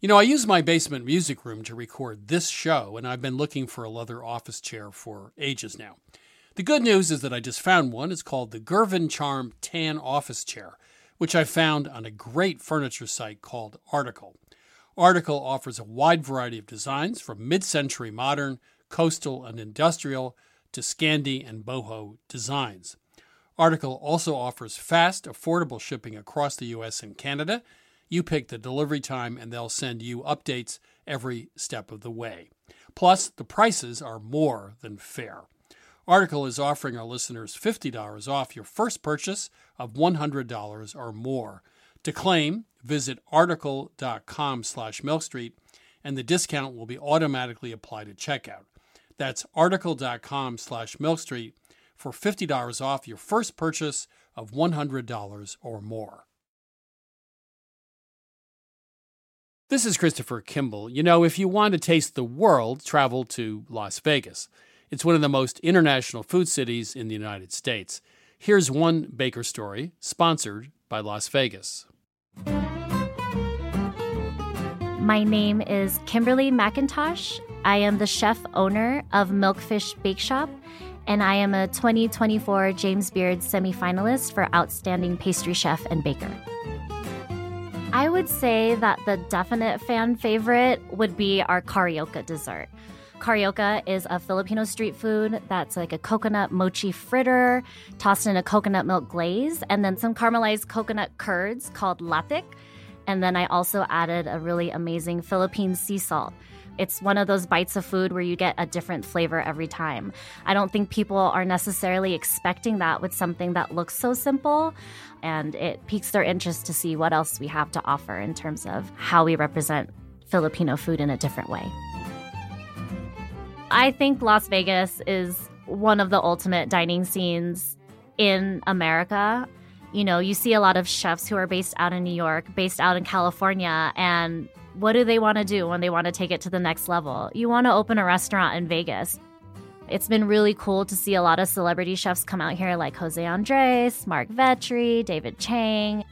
S1: You know, I use my basement music room to record this show, and I've been looking for a leather office chair for ages now. The good news is that I just found one. It's called the Gervin Charme Tan Office Chair, which I found on a great furniture site called Article. Article offers a wide variety of designs from mid century modern, coastal, and industrial to Scandi and boho designs. Article also offers fast, affordable shipping across the US and Canada. You pick the delivery time and they'll send you updates every step of the way. Plus, the prices are more than fair. Article is offering our listeners $50 off your first purchase of $100 or more. To claim, visit article.com slash milkstreet and the discount will be automatically applied at checkout. That's article.com slash milkstreet for $50 off your first purchase of $100 or more. This is Christopher Kimball. You know, if you want to taste the world, travel to Las Vegas. It's one of the most international food cities in the United States. Here's one baker story sponsored by Las Vegas.
S13: My name is Kimberly McIntosh. I am the chef owner of Milkfish Bake Shop, and I am a 2024 James Beard semifinalist for Outstanding Pastry Chef and Baker. I would say that the definite fan favorite would be our carioca dessert. Carioca is a Filipino street food that's like a coconut mochi fritter tossed in a coconut milk glaze and then some caramelized coconut curds called latik and then I also added a really amazing Philippine sea salt. It's one of those bites of food where you get a different flavor every time. I don't think people are necessarily expecting that with something that looks so simple, and it piques their interest to see what else we have to offer in terms of how we represent Filipino food in a different way. I think Las Vegas is one of the ultimate dining scenes in America you know, you see a lot of chefs who are based out in New York, based out in California, and what do they want to do when they want to take it to the next level? You want to open a restaurant in Vegas. It's been really cool to see a lot of celebrity chefs come out here like Jose Andres, Marc Vetri, David Chang,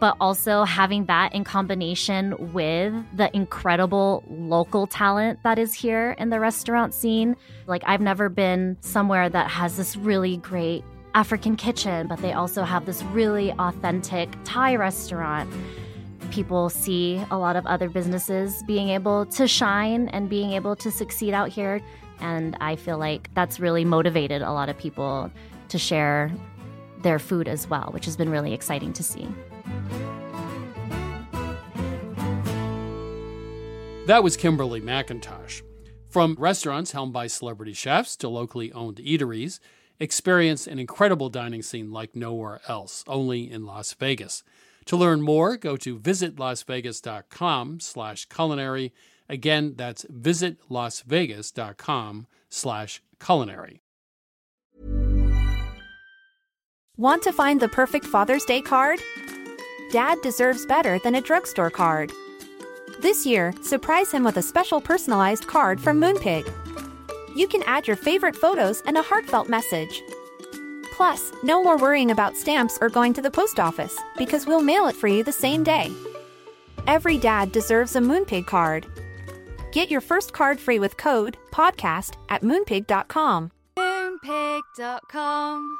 S13: but also having that in combination with the incredible local talent that is here in the restaurant scene. Like, I've never been somewhere that has this really great African kitchen, but they also have this really authentic Thai restaurant. People see a lot of other businesses being able to shine and being able to succeed out here. And I feel like that's really motivated a lot of people to share their food as well, which has been really exciting to see.
S1: That was Kimberly McIntosh. From restaurants helmed by celebrity chefs to locally owned eateries, Experience an incredible dining scene like nowhere else, only in Las Vegas. To learn more, go to visitlasvegas.com slash culinary. Again, that's visitlasvegas.com slash culinary.
S14: Want to find the perfect Father's Day card? Dad deserves better than a drugstore card. This year, surprise him with a special personalized card from Moonpig you can add your favorite photos and a heartfelt message. Plus, no more worrying about stamps or going to the post office because we'll mail it for you the same day. Every dad deserves a Moonpig card. Get your first card free with code PODCAST at moonpig.com.
S2: Moonpig.com.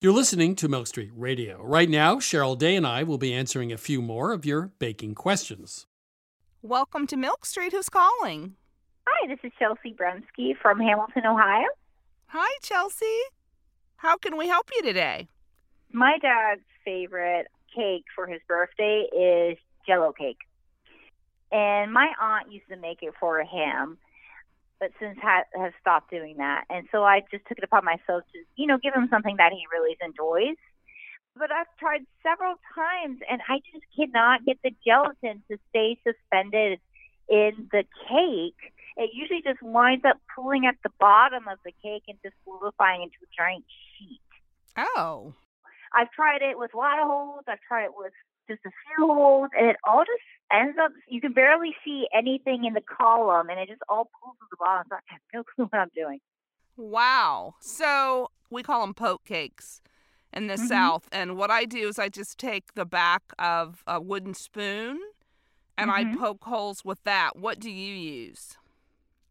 S1: You're listening to Milk Street Radio. Right now, Cheryl Day and I will be answering a few more of your baking questions.
S8: Welcome to Milk Street. Who's calling?
S15: Hi, this is Chelsea Bremsky from Hamilton, Ohio.
S8: Hi, Chelsea. How can we help you today?
S15: My dad's favorite cake for his birthday is jello cake. And my aunt used to make it for him but since ha- has stopped doing that. And so I just took it upon myself to, you know, give him something that he really enjoys. But I've tried several times and I just cannot get the gelatin to stay suspended in the cake. It usually just winds up pulling at the bottom of the cake and just solidifying into a giant sheet.
S8: Oh.
S15: I've tried it with of holes. I've tried it with just a few holes, and it all just ends up. You can barely see anything in the column, and it just all pulls to the bottom. So I have no clue what I'm doing.
S8: Wow. So we call them poke cakes in the
S15: Mhm.
S8: South, and what I do is I just take the back of a wooden spoon and I
S15: Mhm.
S8: poke holes with that. What do you use?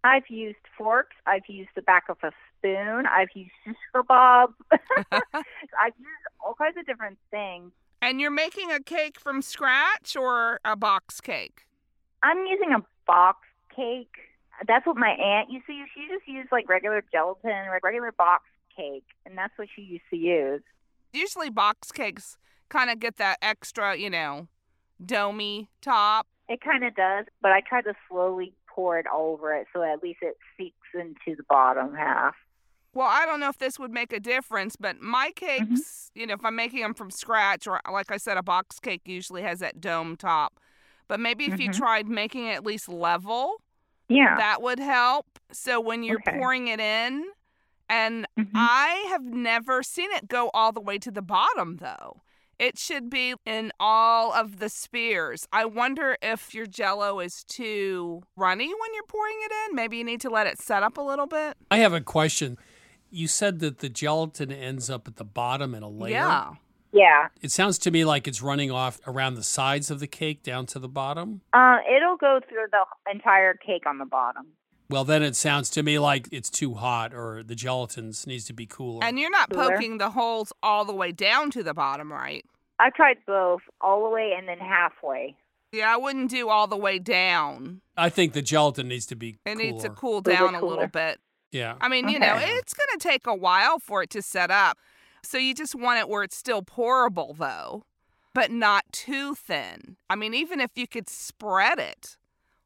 S15: I've used forks. I've used the back of a spoon. I've used shish kebabs. I've used all kinds of different things.
S8: And you're making a cake from scratch or a box cake?
S15: I'm using a box cake. That's what my aunt used to use. She just used like regular gelatin, like regular box cake, and that's what she used to use.
S8: Usually box cakes kind of get that extra, you know, domey top.
S15: It kind of does, but I try to slowly pour it over it so at least it seeps into the bottom half.
S8: Well, I don't know if this would make a difference, but my cakes, you know, if I'm making them from scratch, or like I said, a box cake usually has that dome top. But maybe if you
S15: Mhm.
S8: tried making it at least level,
S15: Yeah.
S8: that would help. So when you're
S15: Okay.
S8: pouring it in, and I have never seen it go all the way to the bottom though. It should be in all of the spheres. I wonder if your jello is too runny when you're pouring it in. Maybe you need to let it set up a little bit.
S1: I have a question. You said that the gelatin ends up at the bottom in a layer.
S8: Yeah.
S15: Yeah.
S1: It sounds to me like it's running off around the sides of the cake down to the bottom.
S15: Uh, it'll go through the entire cake on the bottom.
S1: Well, then it sounds to me like it's too hot or the gelatin needs to be cooler.
S8: And you're not
S15: Cooler.
S8: poking the holes all the way down to the bottom, right?
S15: I tried both, all the way and then halfway.
S8: Yeah, I wouldn't do all the way down.
S1: I think the gelatin needs to be
S8: It needs to cool down a little
S15: cooler.
S8: bit.
S1: Yeah.
S8: I mean, you know, it's going to take a while for it to set up. So you just want it where it's still pourable, though, but not too thin. I mean, even if you could spread it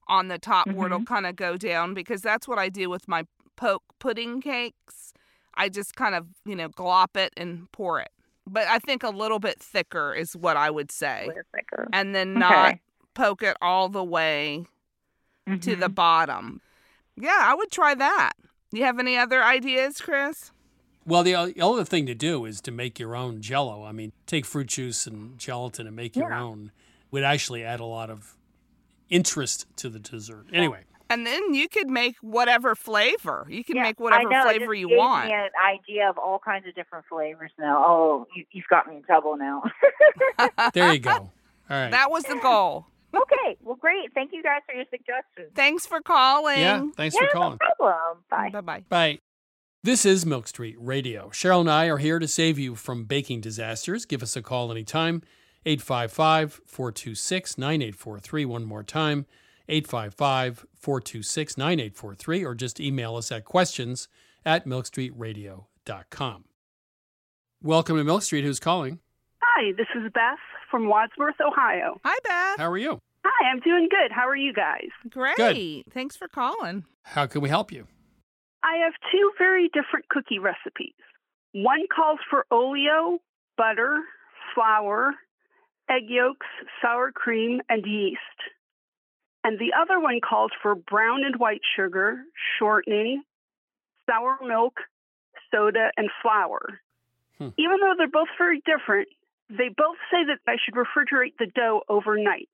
S8: on the top where it'll kind of go down, because that's what I do with my poke pudding cakes. I just kind of, you know, glop it and pour it. But I think a little bit thicker is what I would say.
S15: Little thicker.
S8: And then
S15: Okay.
S8: not poke it all the way to the
S15: Mhm.
S8: bottom. Yeah, I would try that. You have any other ideas, Chris?
S1: Well, the other thing to do is to make your own jello. I mean, take fruit juice and gelatin and make your own. Would actually add a lot of interest to the dessert. Anyway,
S8: And then you could make whatever flavor. You can
S15: Yeah,
S8: make
S15: I
S8: whatever
S15: know, it
S8: flavor
S15: just
S8: you
S15: gave
S8: want.
S15: Me an idea of all kinds of different flavors now. Oh, you, you've got me in trouble now.
S1: there you go. All right.
S8: That was the goal.
S15: Okay, well, great. Thank you guys for your suggestions.
S8: Thanks for calling.
S1: Yeah, thanks
S15: yeah,
S1: for calling.
S15: No problem. Bye.
S8: Bye bye.
S1: Bye. This is Milk Street Radio. Cheryl and I are here to save you from baking disasters. Give us a call anytime. 855 426 9843. One more time. 855 426 9843. Or just email us at questions at milkstreetradio.com. Welcome to Milk Street. Who's calling?
S16: Hi, this is Beth from Wadsworth, Ohio.
S8: Hi, Beth.
S1: How are you?
S16: Hi, I'm doing good. How are you guys?
S8: Great. Good. Thanks for calling.
S1: How can we help you?
S16: I have two very different cookie recipes. One calls for oleo, butter, flour, egg yolks, sour cream, and yeast. And the other one calls for brown and white sugar, shortening, sour milk, soda, and flour.
S1: Hmm.
S16: Even though they're both very different, they both say that I should refrigerate the dough overnight.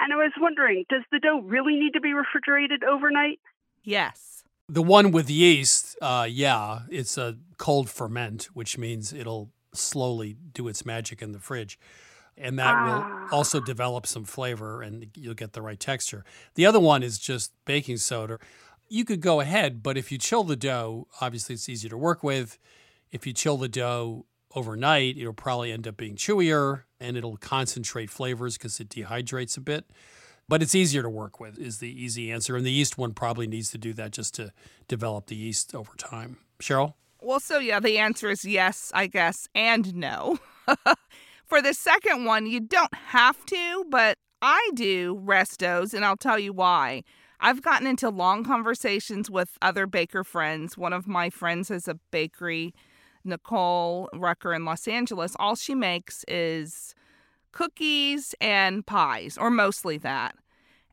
S16: And I was wondering, does the dough really need to be refrigerated overnight?
S8: Yes.
S1: The one with yeast, uh, yeah, it's a cold ferment, which means it'll slowly do its magic in the fridge. And that
S16: Ah.
S1: will also develop some flavor and you'll get the right texture. The other one is just baking soda. You could go ahead, but if you chill the dough, obviously it's easier to work with. If you chill the dough overnight, it'll probably end up being chewier and it'll concentrate flavors because it dehydrates a bit. But it's easier to work with, is the easy answer. And the yeast one probably needs to do that just to develop the yeast over time. Cheryl?
S8: Well, so yeah, the answer is yes, I guess, and no. For the second one, you don't have to, but I do restos, and I'll tell you why. I've gotten into long conversations with other baker friends. One of my friends has a bakery, Nicole Rucker in Los Angeles. All she makes is cookies and pies, or mostly that.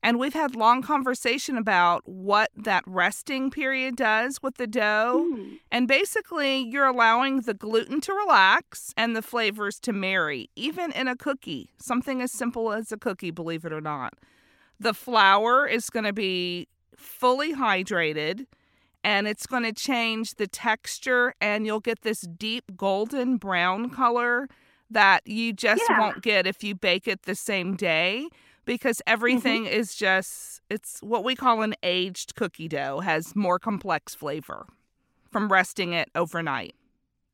S8: And we've had long conversation about what that resting period does with the dough. And basically, you're allowing the gluten to relax and the flavors to marry, even in a cookie, something as simple as a cookie, believe it or not. The flour is going to be fully hydrated and it's going to change the texture, and you'll get this deep golden brown color that you just
S16: Yeah.
S8: won't get if you bake it the same day because mm-hmm. everything is just it's what we call an aged cookie dough has more complex flavor from resting it overnight.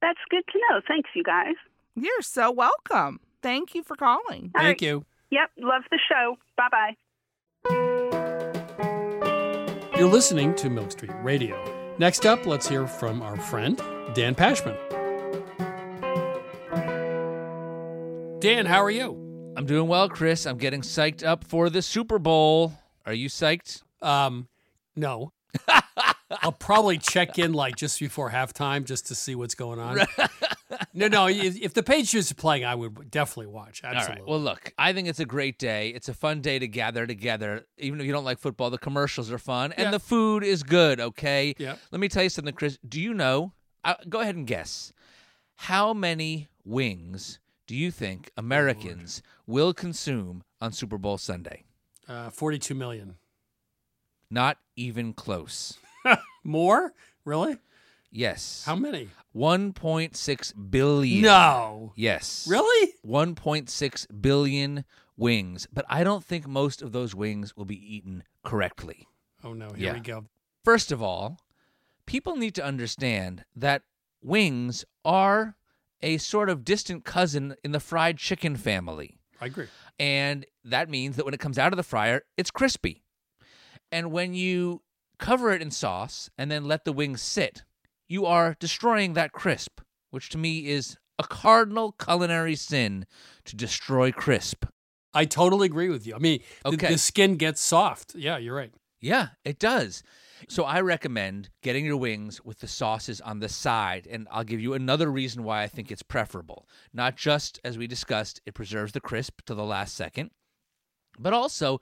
S16: That's good to know. Thanks, you guys.
S8: You're so welcome. Thank you for calling.
S16: All
S1: Thank
S16: right.
S1: you.
S16: Yep, love the show. Bye bye.
S1: You're listening to Milk Street Radio. Next up, let's hear from our friend, Dan Pashman. Dan, how are you?
S17: I'm doing well, Chris. I'm getting psyched up for the Super Bowl. Are you psyched?
S1: Um, no. I'll probably check in like just before halftime just to see what's going on. no, no. If, if the Patriots are playing, I would definitely watch. Absolutely.
S17: All right. Well, look, I think it's a great day. It's a fun day to gather together. Even if you don't like football, the commercials are fun and
S1: Yeah.
S17: the food is good, okay?
S1: Yeah.
S17: Let me tell you something, Chris. Do you know? Uh, go ahead and guess. How many wings do you think Americans will consume on Super Bowl Sunday?
S1: Uh, 42 million.
S17: Not even close.
S1: More? Really?
S17: Yes.
S1: How many?
S17: 1.6 billion.
S1: No.
S17: Yes.
S1: Really?
S17: 1.6 billion wings. But I don't think most of those wings will be eaten correctly.
S1: Oh, no. Here
S17: Yeah.
S1: we go.
S17: First of all, people need to understand that wings are a sort of distant cousin in the fried chicken family.
S1: I agree.
S17: And that means that when it comes out of the fryer, it's crispy. And when you cover it in sauce and then let the wings sit, you are destroying that crisp, which to me is a cardinal culinary sin to destroy crisp.
S1: I totally agree with you. I mean, the,
S17: Okay.
S1: the skin gets soft. Yeah, you're right.
S17: Yeah, it does. So I recommend getting your wings with the sauces on the side, and I'll give you another reason why I think it's preferable. Not just as we discussed, it preserves the crisp to the last second, but also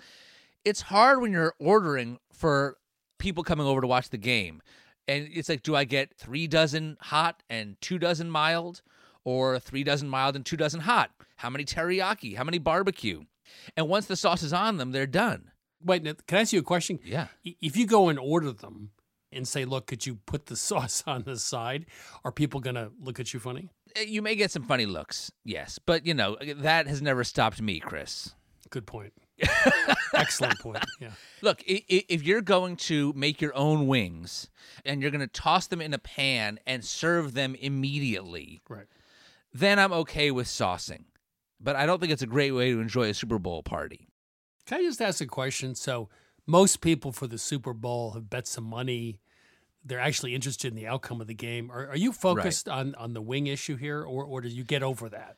S17: it's hard when you're ordering for people coming over to watch the game. And it's like, do I get three dozen hot and two dozen mild, or three dozen mild and two dozen hot? How many teriyaki? How many barbecue? And once the sauce is on them, they're done.
S1: Wait, now, can I ask you a question?
S17: Yeah.
S1: If you go and order them and say, look, could you put the sauce on the side? Are people going to look at you funny?
S17: Uh, You may get some funny looks, yes, but you know that has never stopped me, Chris.
S1: Good point. Excellent point. Yeah.
S17: Look, if you're going to make your own wings and you're going to toss them in a pan and serve them immediately,
S1: Right.
S17: then I'm okay with saucing. But I don't think it's a great way to enjoy a Super Bowl party.
S1: Can I just ask a question? So, most people for the Super Bowl have bet some money. They're actually interested in the outcome of the game. Are, are you focused on, on the wing issue here, or, or do you get over that?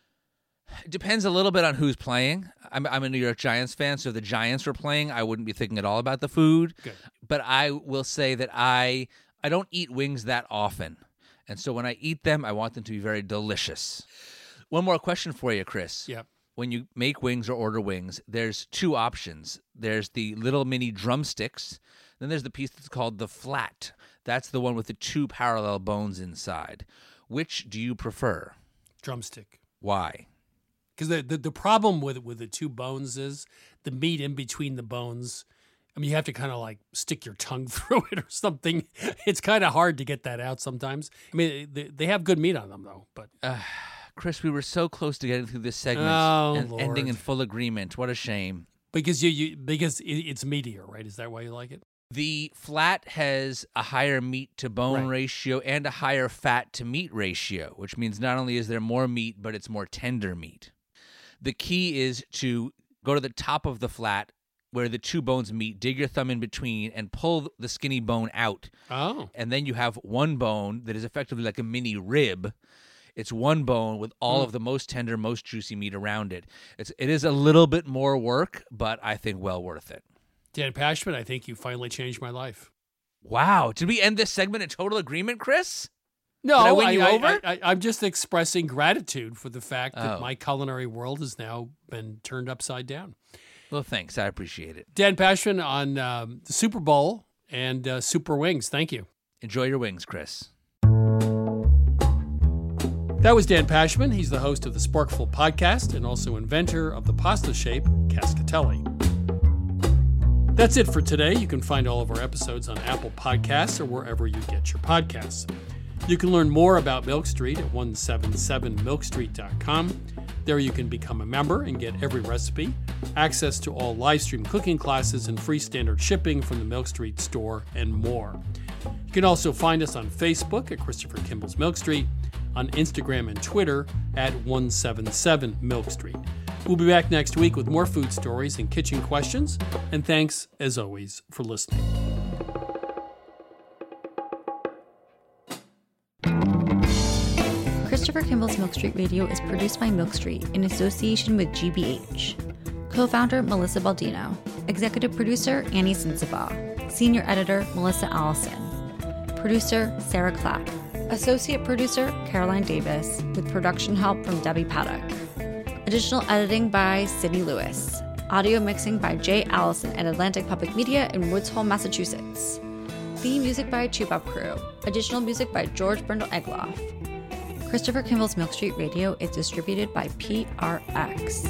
S17: It depends a little bit on who's playing. I'm, I'm a New York Giants fan, so if the Giants were playing, I wouldn't be thinking at all about the food.
S1: Good.
S17: But I will say that I I don't eat wings that often, and so when I eat them, I want them to be very delicious. One more question for you, Chris.
S1: Yep.
S17: When you make wings or order wings, there's two options. There's the little mini drumsticks. Then there's the piece that's called the flat. That's the one with the two parallel bones inside. Which do you prefer?
S1: Drumstick.
S17: Why?
S1: Because the, the the problem with with the two bones is the meat in between the bones. I mean, you have to kind of like stick your tongue through it or something. It's kind of hard to get that out sometimes. I mean, they, they have good meat on them though, but.
S17: Uh, Chris, we were so close to getting through this segment
S1: Oh,
S17: and
S1: Lord.
S17: ending in full agreement. What a shame.
S1: Because you, you because it, it's meatier, right? Is that why you like it?
S17: The flat has a higher meat to bone
S1: Right.
S17: ratio and a higher fat to meat ratio, which means not only is there more meat, but it's more tender meat. The key is to go to the top of the flat where the two bones meet, dig your thumb in between, and pull the skinny bone out.
S1: Oh.
S17: And then you have one bone that is effectively like a mini rib. It's one bone with all
S1: Hmm.
S17: of the most tender, most juicy meat around it. It's it is a little bit more work, but I think well worth it.
S1: Dan Pashman, I think you finally changed my life.
S17: Wow. Did we end this segment in total agreement, Chris?
S1: No,
S17: Did I win you
S1: I,
S17: over?
S1: I, am just expressing gratitude for the fact that
S17: Oh.
S1: my culinary world has now been turned upside down.
S17: Well, thanks. I appreciate it.
S1: Dan Pashman on um, the Super Bowl and uh, Super Wings. Thank you.
S17: Enjoy your wings, Chris.
S1: That was Dan Pashman. He's the host of the Sporkful podcast and also inventor of the pasta shape Cascatelli. That's it for today. You can find all of our episodes on Apple Podcasts or wherever you get your podcasts. You can learn more about Milk Street at 177milkstreet.com. There you can become a member and get every recipe, access to all live stream cooking classes, and free standard shipping from the Milk Street store, and more. You can also find us on Facebook at Christopher Kimball's Milk Street, on Instagram and Twitter at 177 Milk Street. We'll be back next week with more food stories and kitchen questions, and thanks, as always, for listening.
S18: Christopher Kimball's Milk Street Radio is produced by Milk Street in association with GBH. Co founder Melissa Baldino. Executive producer Annie Sensabaugh. Senior editor Melissa Allison. Producer Sarah Clapp. Associate producer Caroline Davis, with production help from Debbie Paddock. Additional editing by Sydney Lewis. Audio mixing by Jay Allison at Atlantic Public Media in Woods Hole, Massachusetts. Theme music by Toubab Krewe. Additional music by George Brandl Egloff. Christopher Kimball's Milk Street Radio is distributed by PRX.